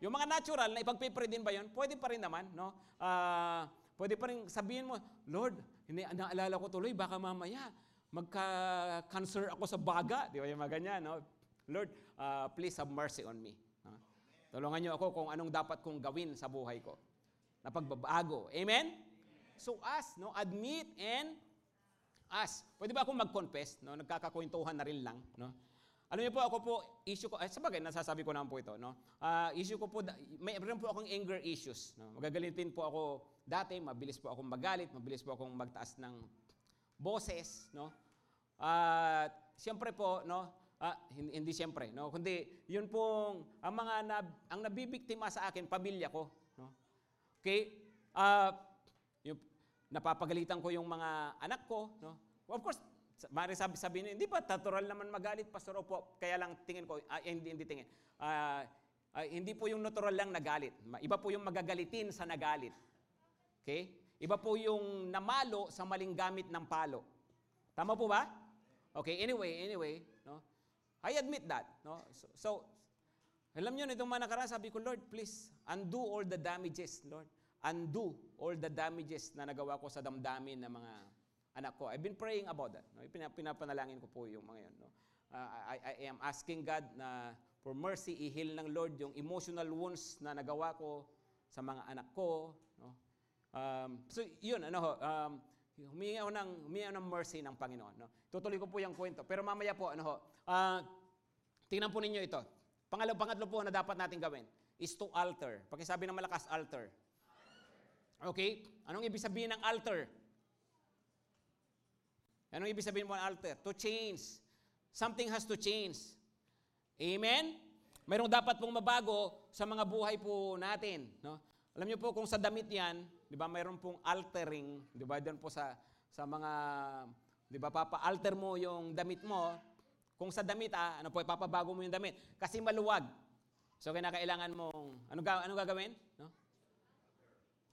[SPEAKER 2] Yung mga natural na ipagpipray din ba yun? Pwede pa rin naman. No? Ah, pwede pa rin sabihin mo, Lord, hindi, naalala ko tuloy, baka mamaya magka-cancer ako sa baga. Di ba yung mga ganyan? No? Lord, ah, please have mercy on me. No? Tulungan niyo ako kung anong dapat kong gawin sa buhay ko. Na pagbabago. Amen? So ask, no? Admit and ask. Pwede ba akong mag-confess? No? Nagkakakwentuhan na rin lang. No? Alam niyo po, ako po, issue ko, eh, sabagay, nasasabi ko naman po ito, no? Ah, issue ko po, may meron po akong anger issues, no? Magagalitin po ako dati, mabilis po akong magalit, mabilis po akong magtaas ng boses, no? At siyempre po, no? Ah, hindi, hindi siyempre, no? Kundi yun pong ang mga nab, ang nabibiktima sa akin, pamilya ko? Okay? Ah, yung napapagalitan ko yung mga anak ko, no? Of course, Mari sabi sabihin, hindi ba natural naman magalit, Pastor Opo? Kaya lang tingin ko, ah, hindi, hindi tingin. Ah, ah, hindi po yung natural lang nagalit. Iba po yung magagalitin sa nagalit. Okay? Iba po yung namalo sa maling gamit ng palo. Tama po ba? Okay, anyway, anyway, no? I admit that, no? So, so alam niyo nitong mga nakaraan, sabi ko, Lord, please, undo all the damages, Lord. Undo all the damages na nagawa ko sa damdamin ng mga anak ko. I've been praying about that. No? Pina- Pinapanalangin ko po yung mga yun. No? Uh, I, I am asking God na for mercy, i-heal ng Lord yung emotional wounds na nagawa ko sa mga anak ko. No? Um, so, yun, ano um, humingi ako ng, humingi ako ng mercy ng Panginoon. No? Tutuloy ko po yung kwento. Pero mamaya po, ano uh, tingnan po ninyo ito. Pangalaw, pangatlo po na dapat natin gawin is to alter. Pakisabi ng malakas, alter. Okay? Anong ibig sabihin ng alter? Anong ibig sabihin mo ng alter? To change. Something has to change. Amen? Mayroong dapat pong mabago sa mga buhay po natin. No? Alam niyo po kung sa damit yan, di ba mayroon pong altering, di ba doon po sa, sa mga, di ba papa-alter mo yung damit mo, kung sa damit ah, ano po, ipapabago mo yung damit. Kasi maluwag. So kinakailangan mong, ano, ano gagawin? No?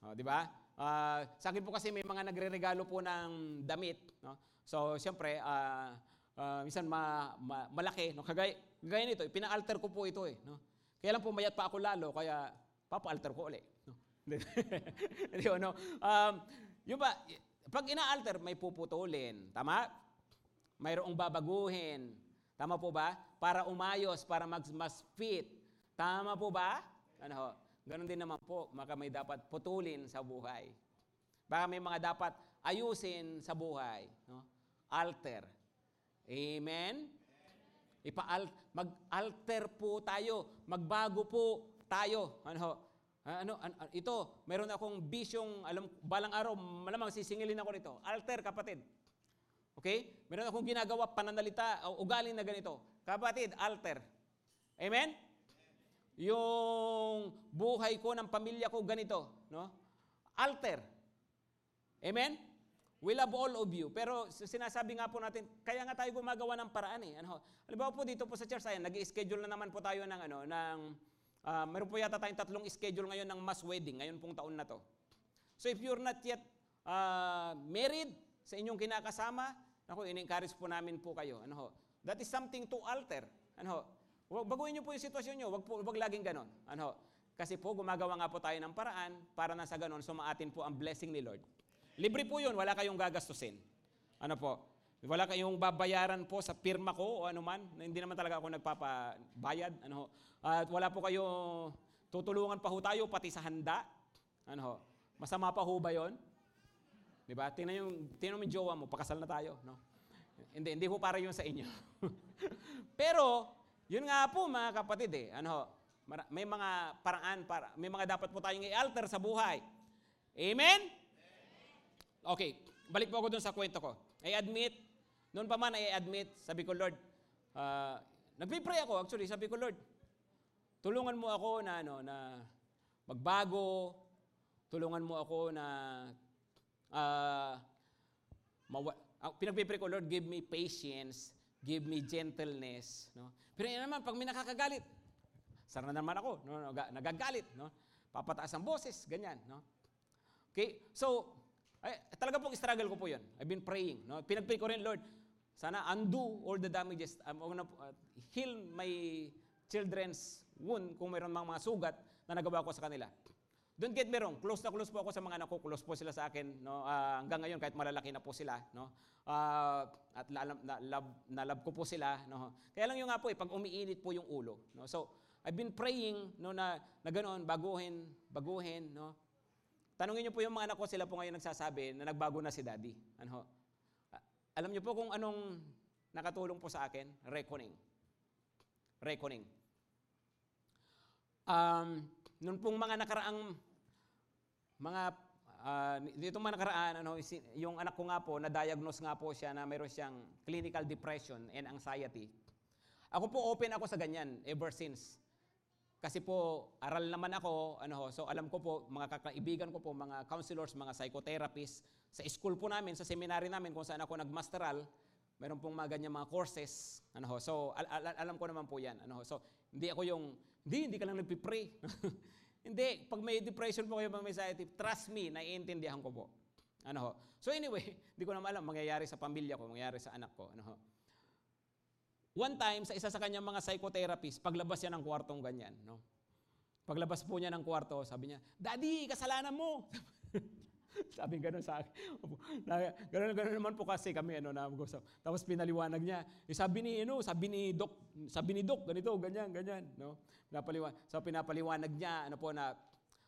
[SPEAKER 2] Oh, di ba? Ah, sa akin po kasi may mga nagre-regalo po ng damit, no? So, siyempre, ah, ah, minsan ma, ma- malaki, no? Kagaya, kagaya nito, pina-alter ko po ito eh, no? Kaya lang pumayat pa ako lalo, kaya papa-alter ko ulit, no? Hindi ko, no? Um, yung ba, pag ina-alter, may puputulin, tama? Mayroong babaguhin, tama po ba? Para umayos, para mag, mas fit, tama po ba? Ano ho? Ganon din naman po, maka may dapat putulin sa buhay. Baka may mga dapat ayusin sa buhay. No? Alter. Amen? Ipa mag-alter po tayo. Magbago po tayo. Ano ho? Ah, Ano, an- an- ito, meron akong bisyong, alam, balang araw, malamang sisingilin ako nito. Alter, kapatid. Okay? Meron akong ginagawa, pananalita, o ugaling na ganito. Kapatid, alter. Amen? Yung buhay ko ng pamilya ko ganito, no? Alter. Amen? We love all of you. Pero sinasabi nga po natin, kaya nga tayo gumagawa ng paraan eh. Ano? Halimbawa po dito po sa church, ayan, nag-schedule na naman po tayo ng ano, ng ah, meron po yata tayong tatlong schedule ngayon ng mass wedding ngayon pong taon na to. So if you're not yet ah, married sa inyong kinakasama, ako, in-encourage po namin po kayo. Ano ho? That is something to alter. Ano ho? Baguhin niyo po yung sitwasyon niyo. Wag po wag laging ganon. Ano ho? Kasi po gumagawa nga po tayo ng paraan para na sa ganon sumaatin po ang blessing ni Lord. Libre po 'yun, wala kayong gagastusin. Ano po? Wala kayong babayaran po sa pirma ko o ano man. Hindi naman talaga ako nagpapabayad. Ano ho? At wala po kayo tutulungan pa ho tayo pati sa handa. Ano ho? Masama pa ho ba 'yon? Di ba? Tingnan yung, tingnan mo yung jowa mo, pakasal na tayo, no? Hindi, hindi po para yun sa inyo. Pero, yun nga po mga kapatid eh, ano ho, may mga paraan, para, may mga dapat po tayong i-alter sa buhay. Amen? Okay, balik po ako dun sa kwento ko. I admit, noon pa man I admit, sabi ko, Lord, uh, nagpipray ako actually, sabi ko, Lord, tulungan mo ako na, ano, na magbago, tulungan mo ako na ah mawa, ah, pinagpipray ko, Lord, give me patience, give me gentleness. No? Pero yun naman, pag may nakakagalit, sana naman ako, no, naga- nagagalit, no? papataas ang boses, ganyan. No? Okay, so, Ay, talaga pong struggle ko po yun. I've been praying. No? Pinag-pray ko rin, Lord, sana undo all the damages. Um, uh, heal my children's wound kung mayroon mga, mga sugat na nagawa ko sa kanila. Don't get me wrong, close na close po ako sa mga anak ko, close po sila sa akin, no? Uh, hanggang ngayon kahit malalaki na po sila, no? Uh, at na, love, na love ko po sila, no? Kaya lang yung nga po, eh, pag umiinit po yung ulo, no? So, I've been praying, no, na, na ganoon, baguhin, baguhin, no? Tanungin niyo po yung mga anak ko, sila po ngayon nagsasabi na nagbago na si daddy. Ano? Uh, alam niyo po kung anong nakatulong po sa akin? Reckoning. Reckoning. Um, noon pong mga nakaraang mga uh, dito man nakaraan ano yung anak ko nga po na-diagnose nga po siya na mayroon siyang clinical depression and anxiety. Ako po open ako sa ganyan ever since. Kasi po aral naman ako ano so alam ko po mga kakaibigan ko po mga counselors, mga psychotherapists sa school po namin, sa seminary namin kung saan ako nagmasteral, meron pong mga ganyan mga courses ano so al- al- alam ko naman po 'yan ano so hindi ako yung hindi hindi ka lang nagpi-pray. Hindi, pag may depression po kayo, pag may anxiety, trust me, naiintindihan ko po. Ano ho? So anyway, hindi ko naman alam mangyayari sa pamilya ko, mangyayari sa anak ko. Ano ho? One time, sa isa sa kanyang mga psychotherapist, paglabas niya ng kwartong ganyan, no? Paglabas po niya ng kwarto, sabi niya, Daddy, kasalanan mo! Sabi gano'n sa akin. Gano'n, gano'n naman po kasi kami, ano, na mag-usap. Tapos pinaliwanag niya. Eh, sabi ni, ano, sabi ni Doc, sabi ni Doc, ganito, ganyan, ganyan, no? Pinapaliwan. So pinapaliwanag niya, ano po na,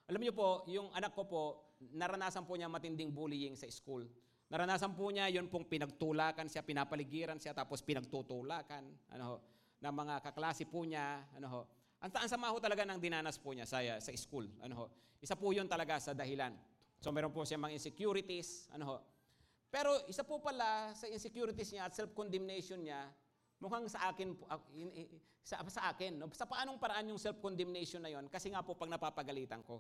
[SPEAKER 2] alam niyo po, yung anak ko po, naranasan po niya matinding bullying sa school. Naranasan po niya, yun pong pinagtulakan siya, pinapaligiran siya, tapos pinagtutulakan, ano ho, ng mga kaklase po niya, ano ho. Ang, ang sama ho talaga ng dinanas po niya sa, sa school, ano ho. Isa po yun talaga sa dahilan. So meron po siya mga insecurities, ano ho. Pero isa po pala sa insecurities niya at self-condemnation niya, mukhang sa akin sa, sa akin, no? Sa paanong paraan yung self-condemnation na yon? Kasi nga po pag napapagalitan ko.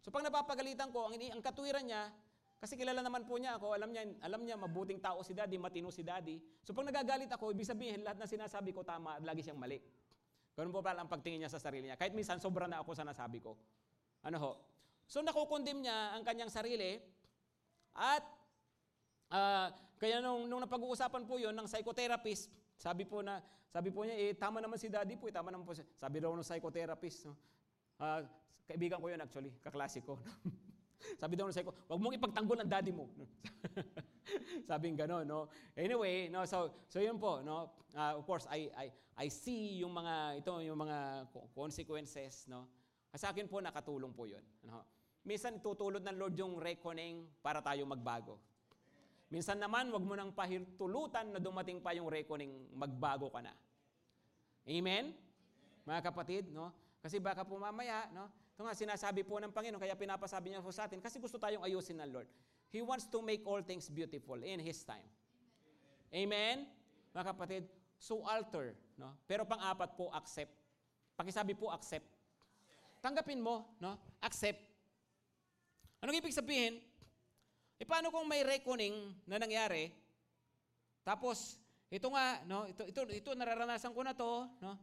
[SPEAKER 2] So pag napapagalitan ko, ang, ang katuwiran niya, kasi kilala naman po niya ako, alam niya, alam niya mabuting tao si daddy, matino si daddy. So pag nagagalit ako, ibig sabihin lahat na sinasabi ko tama, lagi siyang mali. Ganun po pala ang pagtingin niya sa sarili niya. Kahit minsan sobra na ako sa nasabi ko. Ano ho? So nakukondem niya ang kanyang sarili at uh, kaya nung, nung napag-uusapan po yon ng psychotherapist, sabi po na sabi po niya eh tama naman si daddy po, eh, tama naman po. Sabi daw ng psychotherapist, no? Uh, kaibigan ko yun actually, kaklase ko. Sabi daw ng psycho, wag mong ipagtanggol ang daddy mo. Sabing gano'n, no? Anyway, no, so, so yun po, no? Uh, of course, I, I, I see yung mga, ito, yung mga consequences, no? Sa akin po, nakatulong po yun. Ano? Minsan tutulod ng Lord yung reckoning para tayo magbago. Minsan naman, wag mo nang pahirtulutan na dumating pa yung reckoning, magbago ka na. Amen? Mga kapatid, no? Kasi baka po mamaya, no? Ito nga, sinasabi po ng Panginoon, kaya pinapasabi niya po sa atin, kasi gusto tayong ayusin ng Lord. He wants to make all things beautiful in His time. Amen? Mga kapatid, so alter, no? Pero pang-apat po, accept. Pakisabi po, accept. Tanggapin mo, no? Accept. Anong ibig sabihin? E paano kung may reckoning na nangyari, tapos, ito nga, no, ito, ito, ito nararanasan ko na to, no?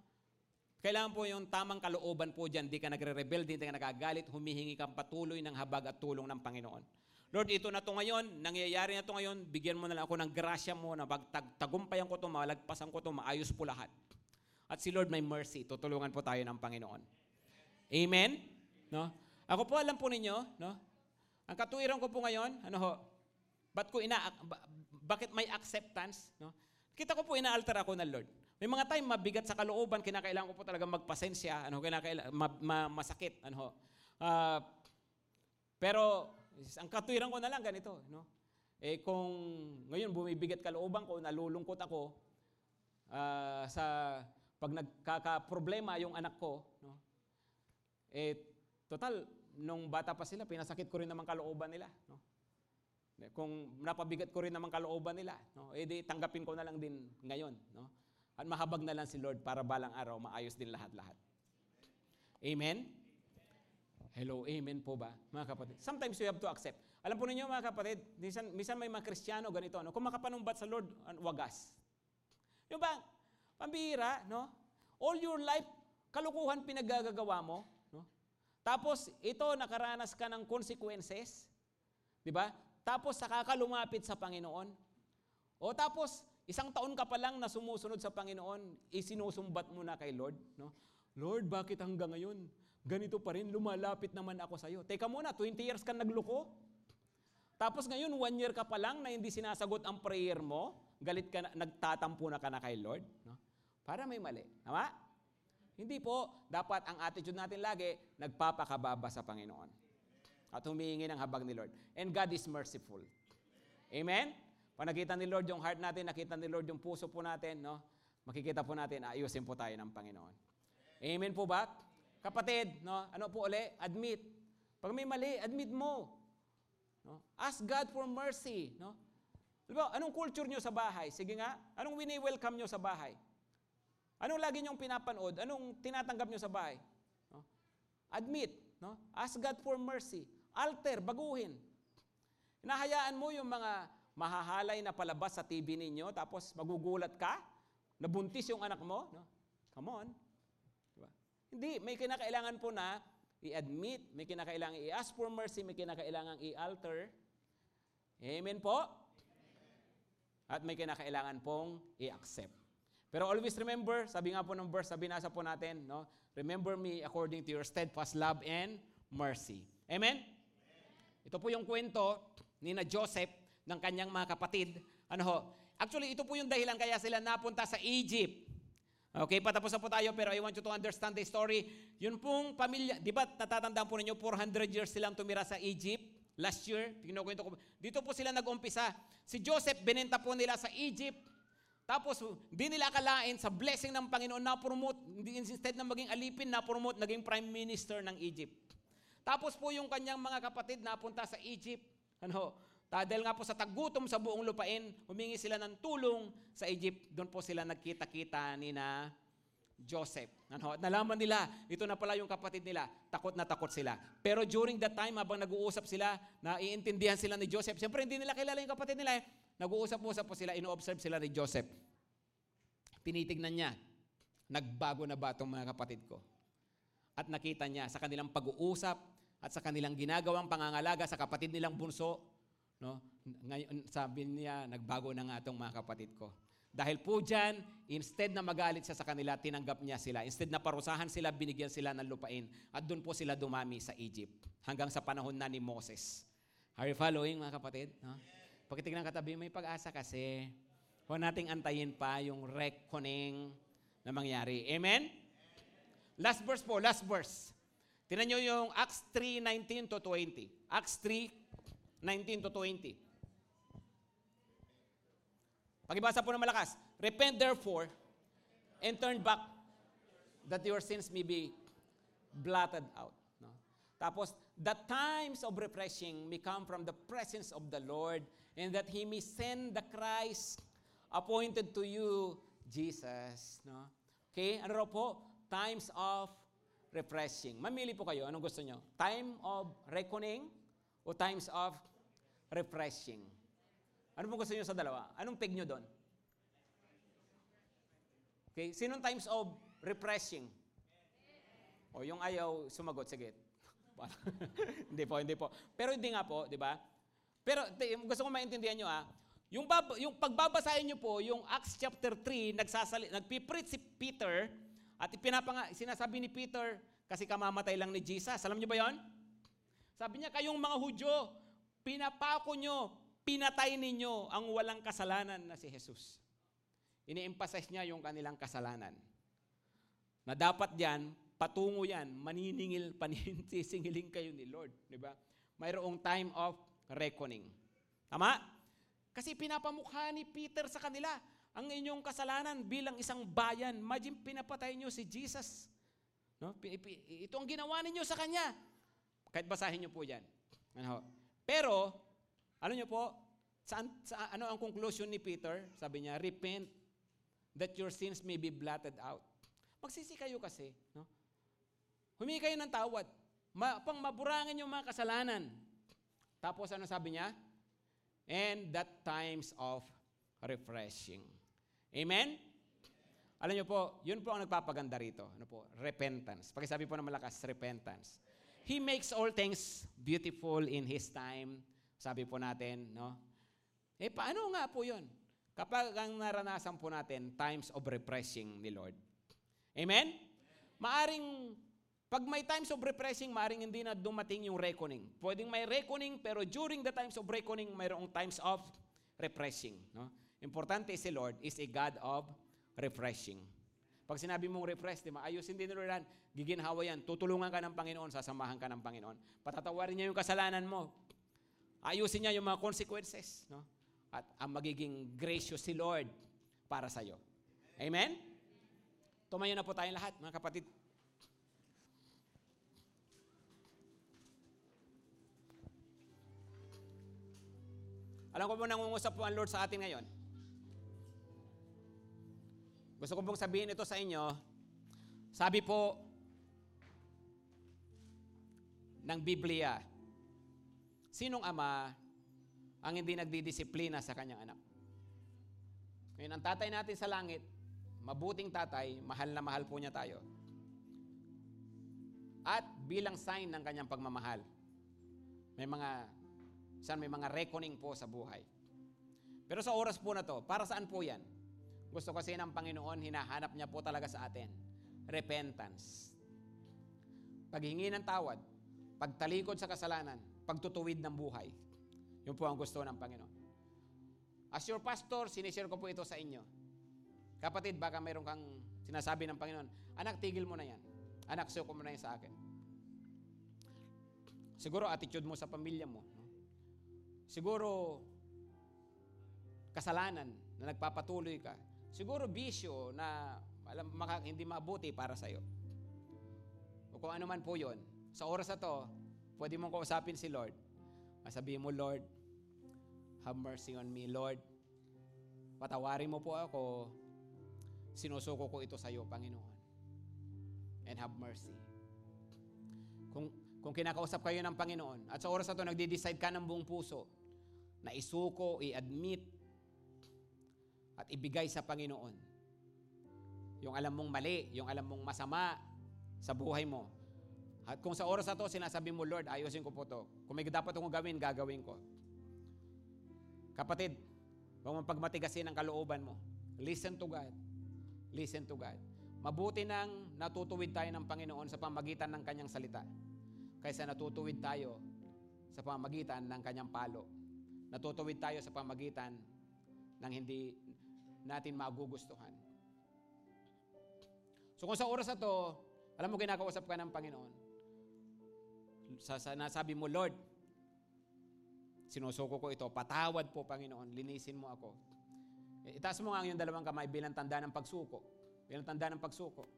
[SPEAKER 2] Kailangan po yung tamang kalooban po dyan, di ka nagre-rebel, di ka nagagalit, humihingi kang patuloy ng habag at tulong ng Panginoon. Lord, ito na to ngayon, nangyayari na to ngayon, bigyan mo na lang ako ng grasya mo na tagumpayan ko to, malagpasan ko to, maayos po lahat. At si Lord may mercy, tutulungan po tayo ng Panginoon. Amen? No? Ako po alam po ninyo, no? Ang katuwiran ko po ngayon, ano ho, ba't ko ina, bakit may acceptance, no? Kita ko po inaalter ako ng Lord. May mga time mabigat sa kalooban, kinakailangan ko po talaga magpasensya, ano, kinakailangan, ma, ma, masakit, ano ho. Uh, pero, ang katuwiran ko na lang ganito, no? Eh kung ngayon bumibigat kalooban ko, nalulungkot ako uh, sa pag nagkaka-problema yung anak ko, no? Eh total nung bata pa sila, pinasakit ko rin naman kalooban nila. No? Kung napabigat ko rin naman kalooban nila, no? eh di tanggapin ko na lang din ngayon. No? At mahabag na lang si Lord para balang araw maayos din lahat-lahat. Amen? Hello, amen po ba, mga kapatid? Sometimes we have to accept. Alam po ninyo, mga kapatid, minsan, minsan may mga Kristiyano ganito, no? kung makapanumbat sa Lord, wagas. Yung ba, pambihira, no? All your life, kalukuhan pinagagagawa mo, tapos, ito, nakaranas ka ng consequences. Di ba? tapos saka ka lumapit sa Panginoon. O tapos, isang taon ka pa lang na sumusunod sa Panginoon, isinusumbat mo na kay Lord. No? Lord, bakit hanggang ngayon? Ganito pa rin, lumalapit naman ako sa iyo. Teka muna, 20 years ka nagloko? Tapos ngayon, one year ka pa lang na hindi sinasagot ang prayer mo, galit ka na, nagtatampo na ka na kay Lord. No? Para may mali. Tama? Hindi po. Dapat ang attitude natin lagi, nagpapakababa sa Panginoon. At humihingi ng habag ni Lord. And God is merciful. Amen? Pag nakita ni Lord yung heart natin, nakita ni Lord yung puso po natin, no? makikita po natin, ayusin po tayo ng Panginoon. Amen po ba? Kapatid, no? ano po uli? Admit. Pag may mali, admit mo. No? Ask God for mercy. No? Diba, anong culture nyo sa bahay? Sige nga, anong wini-welcome nyo sa bahay? Anong lagi nyong pinapanood? Anong tinatanggap nyo sa bahay? No? Admit. No? Ask God for mercy. Alter, baguhin. Hinahayaan mo yung mga mahahalay na palabas sa TV ninyo, tapos magugulat ka, nabuntis yung anak mo. No? Come on. Diba? Hindi, may kinakailangan po na i-admit, may kinakailangan i-ask for mercy, may kinakailangan i-alter. Amen po? At may kinakailangan pong i-accept. Pero always remember, sabi nga po ng verse, sabi nasa po natin, no? Remember me according to your steadfast love and mercy. Amen? Ito po yung kwento ni na Joseph ng kanyang mga kapatid. Ano ho? Actually, ito po yung dahilan kaya sila napunta sa Egypt. Okay, patapos na po tayo pero I want you to understand the story. Yun pong pamilya, di ba natatandaan po ninyo, 400 years silang tumira sa Egypt last year. Kinukwento ko. Dito po sila nag-umpisa. Si Joseph, binenta po nila sa Egypt. Tapos, di nila akalain sa blessing ng Panginoon na promote, instead na maging alipin, na promote, naging prime minister ng Egypt. Tapos po yung kanyang mga kapatid napunta sa Egypt. Ano, dahil nga po sa tagutom sa buong lupain, humingi sila ng tulong sa Egypt. Doon po sila nagkita-kita ni na Joseph. Ano, at nalaman nila, ito na pala yung kapatid nila. Takot na takot sila. Pero during that time, habang nag-uusap sila, naiintindihan sila ni Joseph. Siyempre, hindi nila kilala yung kapatid nila. Eh. Nag-uusap-usap po sila, ino-observe sila ni Joseph. Tinitignan niya, nagbago na ba itong mga kapatid ko? At nakita niya sa kanilang pag-uusap at sa kanilang ginagawang pangangalaga sa kapatid nilang bunso, No? Ngayon, sabi niya, nagbago na nga itong mga kapatid ko. Dahil po dyan, instead na magalit siya sa kanila, tinanggap niya sila. Instead na parusahan sila, binigyan sila ng lupain. At doon po sila dumami sa Egypt. Hanggang sa panahon na ni Moses. Are you following mga kapatid? No? Pagkitignan katabi, may pag-asa kasi. Huwag nating antayin pa yung reckoning na mangyari. Amen? Last verse po, last verse. Tinan nyo yung Acts 3, 19 to 20. Acts 3, 19 to 20. Pagibasa po ng malakas. Repent therefore and turn back that your sins may be blotted out. No? Tapos, the times of refreshing may come from the presence of the Lord and that He may send the Christ appointed to you, Jesus. No? Okay, ano raw po? Times of refreshing. Mamili po kayo. Anong gusto nyo? Time of reckoning o times of refreshing. Ano po gusto niyo sa dalawa? Anong peg nyo doon? Okay, sinong times of refreshing? O yung ayaw sumagot, sige. hindi po, hindi po. Pero hindi nga po, di ba? Pero gusto ko maintindihan nyo ah, yung, bab- yung pagbabasahin nyo po, yung Acts chapter 3, nagsasali, nagpiprit si Peter, at ipinapanga, sinasabi ni Peter, kasi kamamatay lang ni Jesus. Alam niyo ba yon? Sabi niya, kayong mga Hudyo, pinapako nyo, pinatay ninyo ang walang kasalanan na si Jesus. Ini-emphasize niya yung kanilang kasalanan. Na dapat yan, patungo yan, maniningil, paninsisingiling kayo ni Lord. Di ba? Mayroong time of reckoning. Tama? Kasi pinapamukha ni Peter sa kanila ang inyong kasalanan bilang isang bayan. Imagine, pinapatay niyo si Jesus. No? Ito ang ginawa ninyo sa Kanya. Kahit basahin niyo po yan. Ano? Pero, ano nyo po, saan, sa, ano ang conclusion ni Peter? Sabi niya, repent that your sins may be blotted out. Magsisi kayo kasi. No? Humingi kayo ng tawad. Ma, pang maburangin yung mga kasalanan. Tapos ano sabi niya? And that times of refreshing. Amen? Alam niyo po, yun po ang nagpapaganda rito. Ano po? Repentance. Pakisabi po ng malakas, repentance. He makes all things beautiful in His time. Sabi po natin, no? Eh, paano nga po yun? Kapag ang naranasan po natin, times of refreshing ni Lord. Amen? Maaring, pag may times of refreshing, maaring hindi na dumating yung reckoning. Pwedeng may reckoning, pero during the times of reckoning, mayroong times of refreshing. No? Importante si Lord is a God of refreshing. Pag sinabi mong refresh, di ba? Ayusin din ni Lord yan. Giginhawa yan. Tutulungan ka ng Panginoon, sasamahan ka ng Panginoon. Patatawarin niya yung kasalanan mo. Ayusin niya yung mga consequences. No? At ang magiging gracious si Lord para sa iyo. Amen? Tumayo na po tayong lahat, mga kapatid. Alam ko po nangungusap po ang Lord sa atin ngayon. Gusto ko pong sabihin ito sa inyo. Sabi po ng Biblia, sinong ama ang hindi nagdidisiplina sa kanyang anak? Ngayon, ang tatay natin sa langit, mabuting tatay, mahal na mahal po niya tayo. At bilang sign ng kanyang pagmamahal, may mga saan may mga reckoning po sa buhay. Pero sa oras po na to, para saan po yan? Gusto kasi ng Panginoon, hinahanap niya po talaga sa atin. Repentance. Paghingi ng tawad, pagtalikod sa kasalanan, pagtutuwid ng buhay. Yun po ang gusto ng Panginoon. As your pastor, sinishare ko po ito sa inyo. Kapatid, baka mayroon kang sinasabi ng Panginoon, anak, tigil mo na yan. Anak, suko mo na yan sa akin. Siguro attitude mo sa pamilya mo. Siguro kasalanan na nagpapatuloy ka. Siguro bisyo na alam, maka, hindi mabuti para sa'yo. O kung ano man po yon. Sa oras na to, pwede mong kausapin si Lord. Masabihin mo, Lord, have mercy on me, Lord. Patawarin mo po ako. Sinusuko ko ito sa iyo, Panginoon. And have mercy. Kung, kung kinakausap kayo ng Panginoon, at sa oras na ito, nagde-decide ka ng buong puso na isuko, i-admit, at ibigay sa Panginoon. Yung alam mong mali, yung alam mong masama sa buhay mo. At kung sa oras na to, sinasabi mo, Lord, ayusin ko po to. Kung may dapat akong gawin, gagawin ko. Kapatid, huwag mong pagmatigasin ang kalooban mo. Listen to God. Listen to God. Mabuti nang natutuwid tayo ng Panginoon sa pamagitan ng kanyang salita. Kaysa natutuwid tayo sa pamagitan ng kanyang palo. Natutuwid tayo sa pamagitan ng hindi natin magugustuhan. So kung sa oras na to, alam mo kinakausap ka ng Panginoon, sa, sa nasabi mo, Lord, sinusuko ko ito, patawad po Panginoon, linisin mo ako. Eh, itaas mo nga ang iyong dalawang kamay bilang tanda ng pagsuko. Bilang tanda ng pagsuko.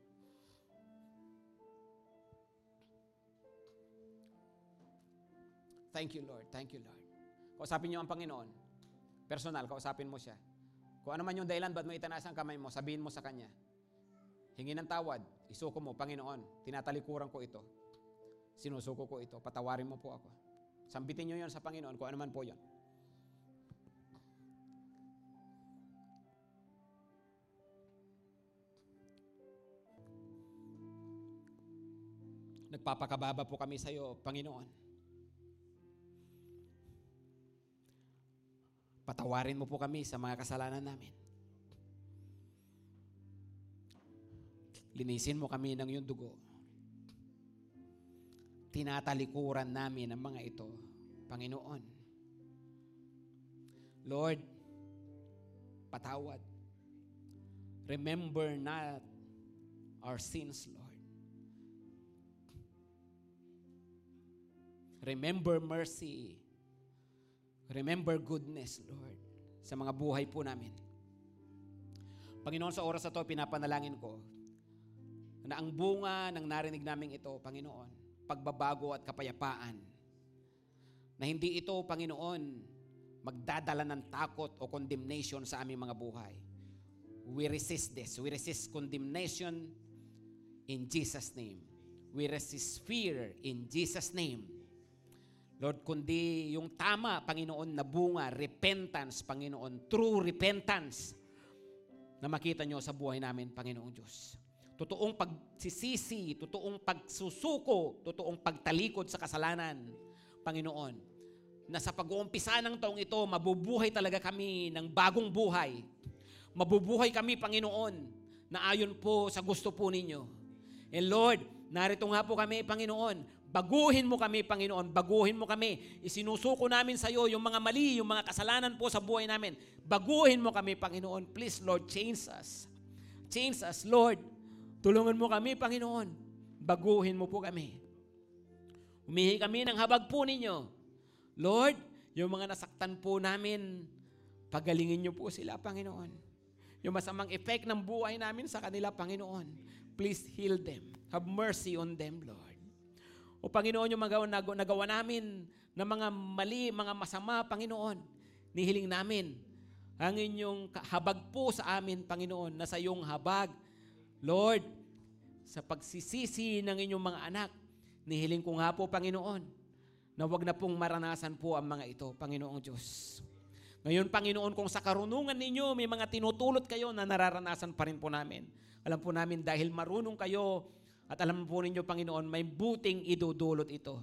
[SPEAKER 2] Thank you, Lord. Thank you, Lord. Kausapin niyo ang Panginoon. Personal, kausapin mo siya. Kung ano man yung dahilan, ba't mo itanaas ang kamay mo, sabihin mo sa Kanya. Hingi ng tawad, isuko mo, Panginoon, tinatalikuran ko ito. Sinusuko ko ito, patawarin mo po ako. Sambitin niyo yon sa Panginoon, kung ano man po yon. Nagpapakababa po kami sa iyo, Panginoon. Patawarin mo po kami sa mga kasalanan namin. Linisin mo kami ng iyong dugo. Tinatalikuran namin ang mga ito, Panginoon. Lord, patawad. Remember not our sins, Lord. Remember mercy. Remember goodness, Lord, sa mga buhay po namin. Panginoon, sa oras na ito, pinapanalangin ko na ang bunga ng narinig namin ito, Panginoon, pagbabago at kapayapaan. Na hindi ito, Panginoon, magdadala ng takot o condemnation sa aming mga buhay. We resist this. We resist condemnation in Jesus' name. We resist fear in Jesus' name. Lord, kundi yung tama, Panginoon, na bunga, repentance, Panginoon, true repentance, na makita nyo sa buhay namin, Panginoong Diyos. Totoong pagsisisi, totoong pagsusuko, totoong pagtalikod sa kasalanan, Panginoon. na sa pag-uumpisa ng taong ito, mabubuhay talaga kami ng bagong buhay. Mabubuhay kami, Panginoon, na ayon po sa gusto po ninyo. And Lord, narito nga po kami, Panginoon. Baguhin mo kami, Panginoon. Baguhin mo kami. Isinusuko namin sa iyo yung mga mali, yung mga kasalanan po sa buhay namin. Baguhin mo kami, Panginoon. Please, Lord, change us. Change us, Lord. Tulungan mo kami, Panginoon. Baguhin mo po kami. Humihi kami ng habag po ninyo. Lord, yung mga nasaktan po namin, pagalingin niyo po sila, Panginoon. Yung masamang effect ng buhay namin sa kanila, Panginoon, please heal them. Have mercy on them, Lord. O Panginoon, yung mga nagawa, nagawa namin na mga mali, mga masama, Panginoon, nihiling namin ang inyong habag po sa amin, Panginoon, na sa iyong habag. Lord, sa pagsisisi ng inyong mga anak, nihiling ko nga po, Panginoon, na wag na pong maranasan po ang mga ito, Panginoong Diyos. Ngayon, Panginoon, kung sa karunungan ninyo may mga tinutulot kayo na nararanasan pa rin po namin. Alam po namin dahil marunong kayo at alam po ninyo, Panginoon, may buting idudulot ito.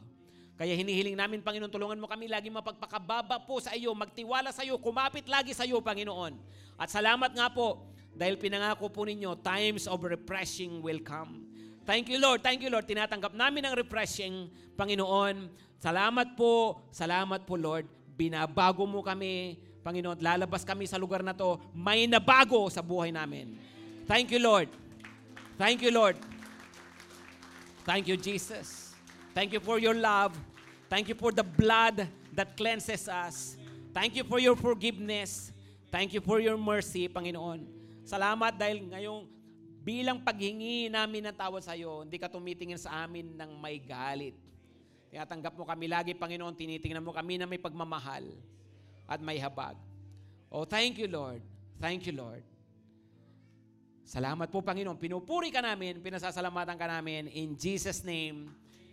[SPEAKER 2] Kaya hinihiling namin, Panginoon, tulungan mo kami lagi mapagpakababa po sa iyo, magtiwala sa iyo, kumapit lagi sa iyo, Panginoon. At salamat nga po, dahil pinangako po ninyo, times of refreshing will come. Thank you, Lord. Thank you, Lord. Tinatanggap namin ang refreshing, Panginoon. Salamat po. Salamat po, Lord. Binabago mo kami, Panginoon. Lalabas kami sa lugar na to. May nabago sa buhay namin. Thank you, Lord. Thank you, Lord. Thank you, Jesus. Thank you for your love. Thank you for the blood that cleanses us. Thank you for your forgiveness. Thank you for your mercy, Panginoon. Salamat dahil ngayong bilang paghingi namin ng tawad sa iyo, hindi ka tumitingin sa amin ng may galit. Tinatanggap mo kami lagi, Panginoon, tinitingnan mo kami na may pagmamahal at may habag. Oh, thank you, Lord. Thank you, Lord. Salamat po, Panginoon. Pinupuri ka namin, pinasasalamatan ka namin. In Jesus' name,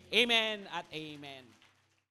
[SPEAKER 2] Amen at Amen.